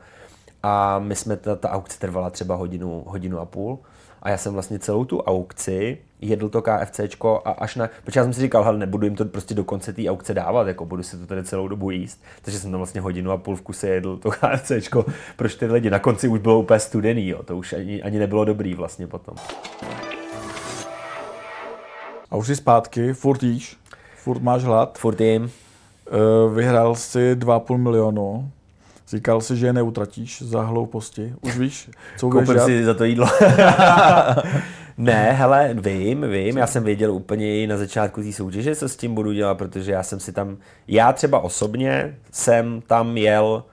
A my jsme, ta, ta aukce trvala třeba hodinu, hodinu a půl. A já jsem vlastně celou tu aukci jedl to KFCčko a až na, protože já jsem si říkal, hele, nebudu jim to prostě do konce té aukce dávat, jako budu si to tady celou dobu jíst, takže jsem tam vlastně hodinu a půl v kuse jedl to KFCčko pro čtyři lidi. Na konci už bylo úplně studený, jo, to už ani, ani nebylo dobrý vlastně potom. A už jsi zpátky, furt jíš, furt máš hlad. Furt jim. Eh, vyhrál si 2,5 milionu. Říkal si, že je neutratíš za hlouposti. Už víš, co budeš Koupím si za to jídlo. ne, hele, vím, vím. Já jsem věděl úplně na začátku té soutěže, co s tím budu dělat, protože já jsem si tam, já třeba osobně jsem tam jel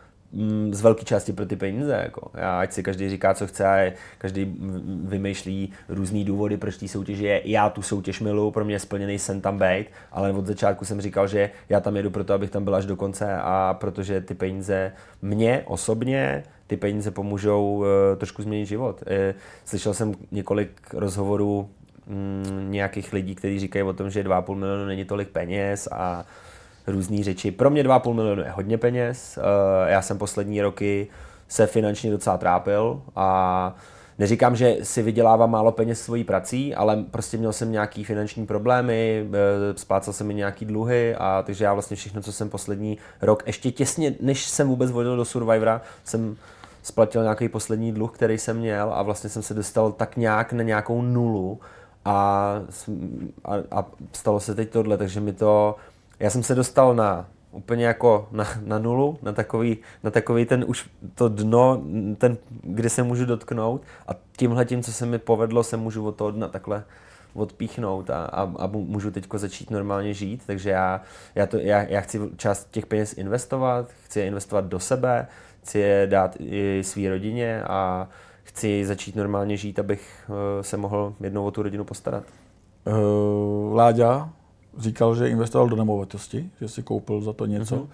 z velké části pro ty peníze. Jako. Já, ať si každý říká, co chce, a každý vymýšlí různý důvody, proč té soutěže je. Já tu soutěž milu, pro mě je splněný sen tam být, ale od začátku jsem říkal, že já tam jedu proto, abych tam byl až do konce a protože ty peníze mě osobně, ty peníze pomůžou uh, trošku změnit život. Uh, slyšel jsem několik rozhovorů um, nějakých lidí, kteří říkají o tom, že 2,5 milionu není tolik peněz a různé řeči. Pro mě 2,5 milionu je hodně peněz. Eh, já jsem poslední roky se finančně docela trápil a neříkám, že si vydělávám málo peněz svojí prací, ale prostě měl jsem nějaký finanční problémy, eh, splácal jsem mi nějaký dluhy a takže já vlastně všechno, co jsem poslední rok, ještě těsně, než jsem vůbec vodil do Survivora, jsem splatil nějaký poslední dluh, který jsem měl a vlastně jsem se dostal tak nějak na nějakou nulu a, a, a stalo se teď tohle, takže mi to já jsem se dostal na úplně jako na, na nulu, na takový, na takový ten už to dno, ten, kde se můžu dotknout a tímhle tím, co se mi povedlo, se můžu od toho dna takhle odpíchnout a, a, a můžu teď začít normálně žít, takže já, já, to, já, já chci část těch peněz investovat, chci je investovat do sebe, chci je dát i své rodině a chci začít normálně žít, abych uh, se mohl jednou o tu rodinu postarat. Uh, Láďa, říkal, že investoval do nemovitosti, že si koupil za to něco. Mm-hmm.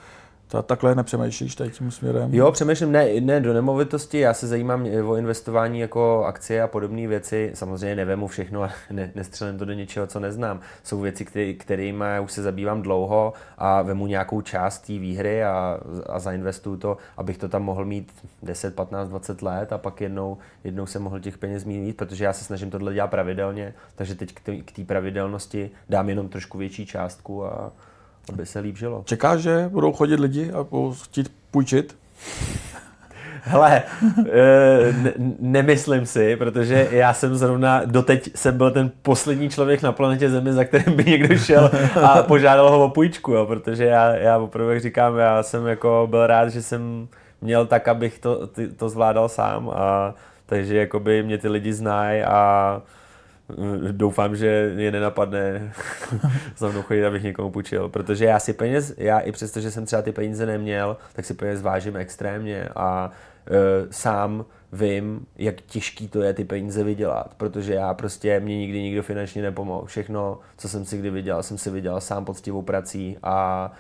Ta, takhle nepřemýšlíš tady tím směrem? Jo, přemýšlím ne, ne do nemovitosti, já se zajímám o investování jako akcie a podobné věci. Samozřejmě nevemu všechno a ne, nestřelím to do něčeho, co neznám. Jsou věci, který, kterými už se zabývám dlouho a vemu nějakou část té výhry a, a zainvestuju to, abych to tam mohl mít 10, 15, 20 let a pak jednou, jednou se mohl těch peněz mít, protože já se snažím tohle dělat pravidelně, takže teď k té pravidelnosti dám jenom trošku větší částku a, aby se líp žilo. Čekáš, že budou chodit lidi a budou chtít půjčit? Hele, eh, ne, nemyslím si, protože já jsem zrovna, doteď jsem byl ten poslední člověk na planetě Zemi, za kterým by někdo šel a požádal ho o půjčku, jo, protože já, já opravdu, jak říkám, já jsem jako byl rád, že jsem měl tak, abych to, ty, to zvládal sám a takže jakoby mě ty lidi znají a doufám, že je nenapadne za mnou chodit, abych někomu půjčil, protože já si peněz, já i přesto, že jsem třeba ty peníze neměl, tak si peněz vážím extrémně a e, sám vím, jak těžký to je ty peníze vydělat, protože já prostě, mě nikdy nikdo finančně nepomohl. Všechno, co jsem si kdy vydělal, jsem si vydělal sám poctivou prací a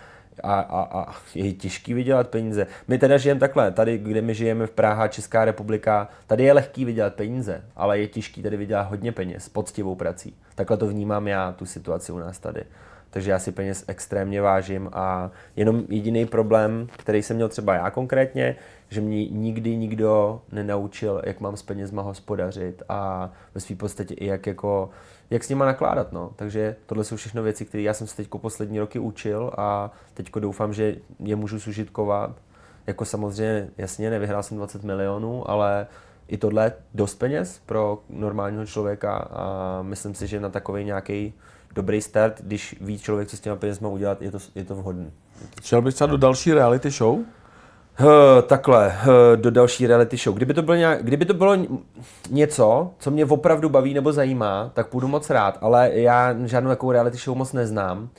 a, a, a je těžký vydělat peníze. My teda žijeme takhle, tady, kde my žijeme v Praha, Česká republika, tady je lehký vydělat peníze, ale je těžký tady vydělat hodně peněz, poctivou prací. Takhle to vnímám já, tu situaci u nás tady. Takže já si peněz extrémně vážím a jenom jediný problém, který jsem měl třeba já konkrétně, že mě nikdy nikdo nenaučil, jak mám s penězma hospodařit a ve své podstatě i jak jako jak s nima nakládat. No. Takže tohle jsou všechno věci, které já jsem se teď poslední roky učil a teď doufám, že je můžu sužitkovat. Jako samozřejmě, jasně, nevyhrál jsem 20 milionů, ale i tohle je dost peněz pro normálního člověka a myslím si, že na takový nějaký dobrý start, když ví člověk, co s těma penězma udělat, je to, je to vhodné. Šel bych třeba do další reality show? Uh, takhle, uh, do další reality show. Kdyby to, bylo nějak, kdyby to bylo něco, co mě opravdu baví nebo zajímá, tak půjdu moc rád, ale já žádnou takovou reality show moc neznám.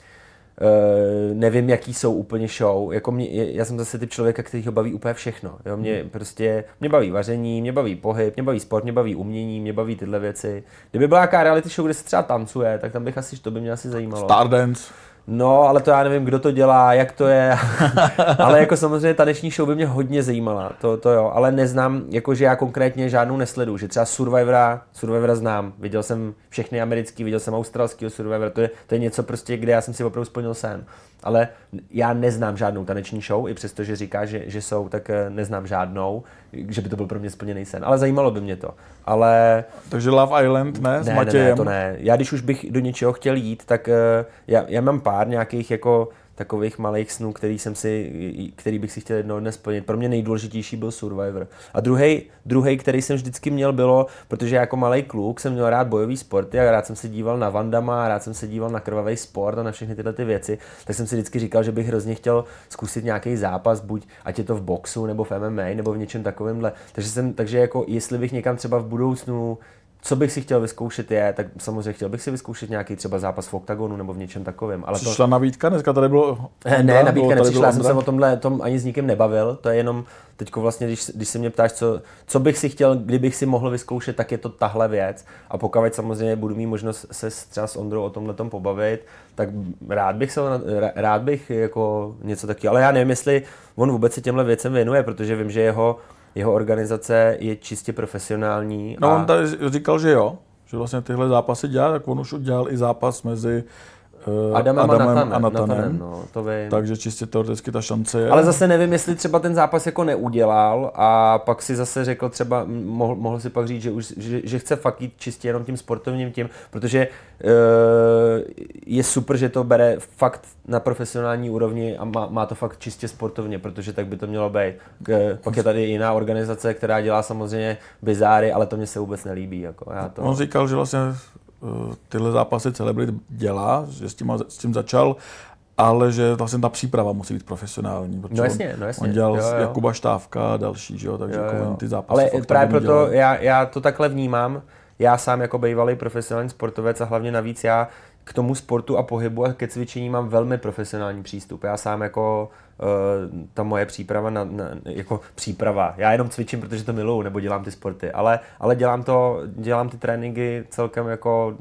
Uh, nevím, jaký jsou úplně show. Jako mě, já jsem zase typ člověka, který ho baví úplně všechno. Jo? Mě hmm. prostě, mě baví vaření, mě baví pohyb, mě baví sport, mě baví umění, mě baví tyhle věci. Kdyby byla nějaká reality show, kde se třeba tancuje, tak tam bych asi, to by mě asi zajímalo. Stardance. No, ale to já nevím, kdo to dělá, jak to je. ale jako samozřejmě taneční show by mě hodně zajímala, to, to jo. Ale neznám, jakože já konkrétně žádnou nesledu, že třeba Survivora, Survivora znám. Viděl jsem všechny americký, viděl jsem australský Survivora, to je, to je něco prostě, kde já jsem si opravdu splnil sen. Ale já neznám žádnou taneční show, i přesto, že říká, že, že jsou, tak eh, neznám žádnou, že by to byl pro mě splněný sen. Ale zajímalo by mě to. Ale... Takže Love Island, ne? Ne, s ne, ne, to ne. Já když už bych do něčeho chtěl jít, tak uh, já, já mám pár nějakých jako takových malých snů, který, jsem si, který bych si chtěl jednoho dne splnit. Pro mě nejdůležitější byl Survivor. A druhý, druhý, který jsem vždycky měl, bylo, protože jako malý kluk jsem měl rád bojový sporty a rád jsem se díval na Vandama, rád jsem se díval na krvavý sport a na všechny tyhle ty věci, tak jsem si vždycky říkal, že bych hrozně chtěl zkusit nějaký zápas, buď ať je to v boxu, nebo v MMA, nebo v něčem takovémhle. Takže jsem, takže jako jestli bych někam třeba v budoucnu co bych si chtěl vyzkoušet je, tak samozřejmě chtěl bych si vyzkoušet nějaký třeba zápas v oktagonu nebo v něčem takovém. Ale Přišla to... nabídka, dneska tady bylo... Ondra, ne, nabídka nepřišla, já jsem se o tomhle tom ani s nikým nebavil, to je jenom teď vlastně, když, když se mě ptáš, co, co bych si chtěl, kdybych si mohl vyzkoušet, tak je to tahle věc. A pokud samozřejmě budu mít možnost se třeba s Ondrou o tomhle tom pobavit, tak rád bych se, rád bych jako něco takového, ale já nevím, jestli on vůbec se těmhle věcem věnuje, protože vím, že jeho jeho organizace je čistě profesionální. No a... on tady říkal, že jo, že vlastně tyhle zápasy dělá, tak on už udělal i zápas mezi Adamem, Adamem a Natanem. A Natanem, Natanem no, to vím. Takže čistě teoreticky ta šance je. Ale zase nevím, jestli třeba ten zápas jako neudělal a pak si zase řekl třeba, mohl, mohl si pak říct, že, už, že, že chce fakt jít čistě jenom tím sportovním tím, protože uh, je super, že to bere fakt na profesionální úrovni a má, má to fakt čistě sportovně, protože tak by to mělo být. K, pak je tady jiná organizace, která dělá samozřejmě bizáry, ale to mě se vůbec nelíbí. Jako já to... On říkal, že vlastně Eh, tyhle zápasy celebrit dělá, že s tím, s tím začal, ale že vlastně ta příprava musí být profesionální. Protože no jasně, no jasně. On dělal jo, jo. Jakuba Štávka a další, že jo, takže jo, jo. ty zápasy Ale právě proto já, já to takhle vnímám, já sám jako bývalý profesionální sportovec a hlavně navíc já k tomu sportu a pohybu a ke cvičení mám velmi profesionální přístup. Já sám jako uh, ta moje příprava na, na, jako příprava. Já jenom cvičím, protože to miluju, nebo dělám ty sporty, ale, ale dělám to, dělám ty tréninky celkem jako,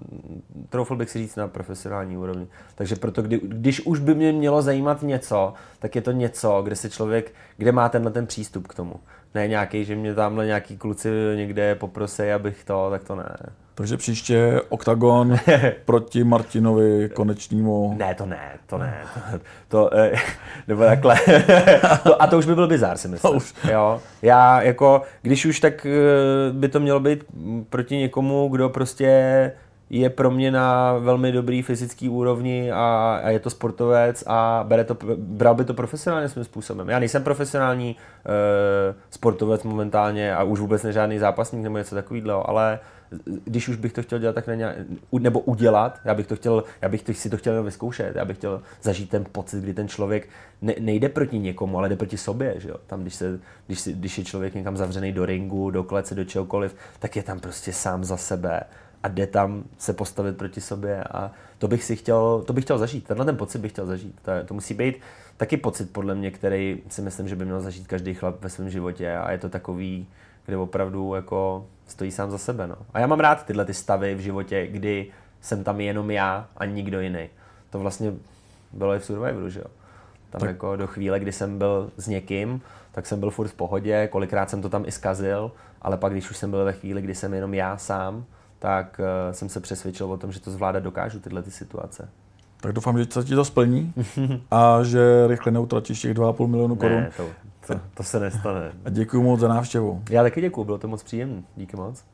troufl bych si říct na profesionální úrovni. Takže proto, kdy, když už by mě mělo zajímat něco, tak je to něco, kde se člověk, kde má tenhle ten přístup k tomu. Ne nějaký, že mě tamhle nějaký kluci někde poprosí, abych to, tak to ne. Takže příště OKTAGON proti Martinovi konečnímu. Ne, to ne, to ne. To, to eh, nebo takhle. to, a to už by byl bizár, si myslím. Jo? Já jako, když už, tak eh, by to mělo být proti někomu, kdo prostě je pro mě na velmi dobrý fyzický úrovni a, a je to sportovec a bere to, bral by to profesionálně svým způsobem. Já nejsem profesionální uh, sportovec momentálně a už vůbec nežádný zápasník nebo něco takového, ale když už bych to chtěl dělat, tak na nějak, nebo udělat, já bych to chtěl, já bych to, si to chtěl vyzkoušet, já bych chtěl zažít ten pocit, kdy ten člověk ne, nejde proti někomu, ale jde proti sobě, že jo? Tam, když, se, když, si, když je člověk někam zavřený do ringu, do klece, do čehokoliv, tak je tam prostě sám za sebe a jde tam se postavit proti sobě a to bych si chtěl, to bych chtěl zažít, tenhle ten pocit bych chtěl zažít. To, to musí být taky pocit podle mě, který si myslím, že by měl zažít každý chlap ve svém životě a je to takový, kde opravdu jako stojí sám za sebe. No. A já mám rád tyhle ty stavy v životě, kdy jsem tam jenom já a nikdo jiný. To vlastně bylo i v Survivoru, že jo. Tam tak. jako do chvíle, kdy jsem byl s někým, tak jsem byl furt v pohodě, kolikrát jsem to tam i zkazil, ale pak když už jsem byl ve chvíli, kdy jsem jenom já sám, tak uh, jsem se přesvědčil o tom, že to zvládat dokážu tyhle ty situace. Tak doufám, že se ti to splní a že rychle neutratíš těch 2,5 milionu korun. Ne, to, to, to se nestane. A děkuji moc za návštěvu. Já taky děkuji, bylo to moc příjemné. Díky moc.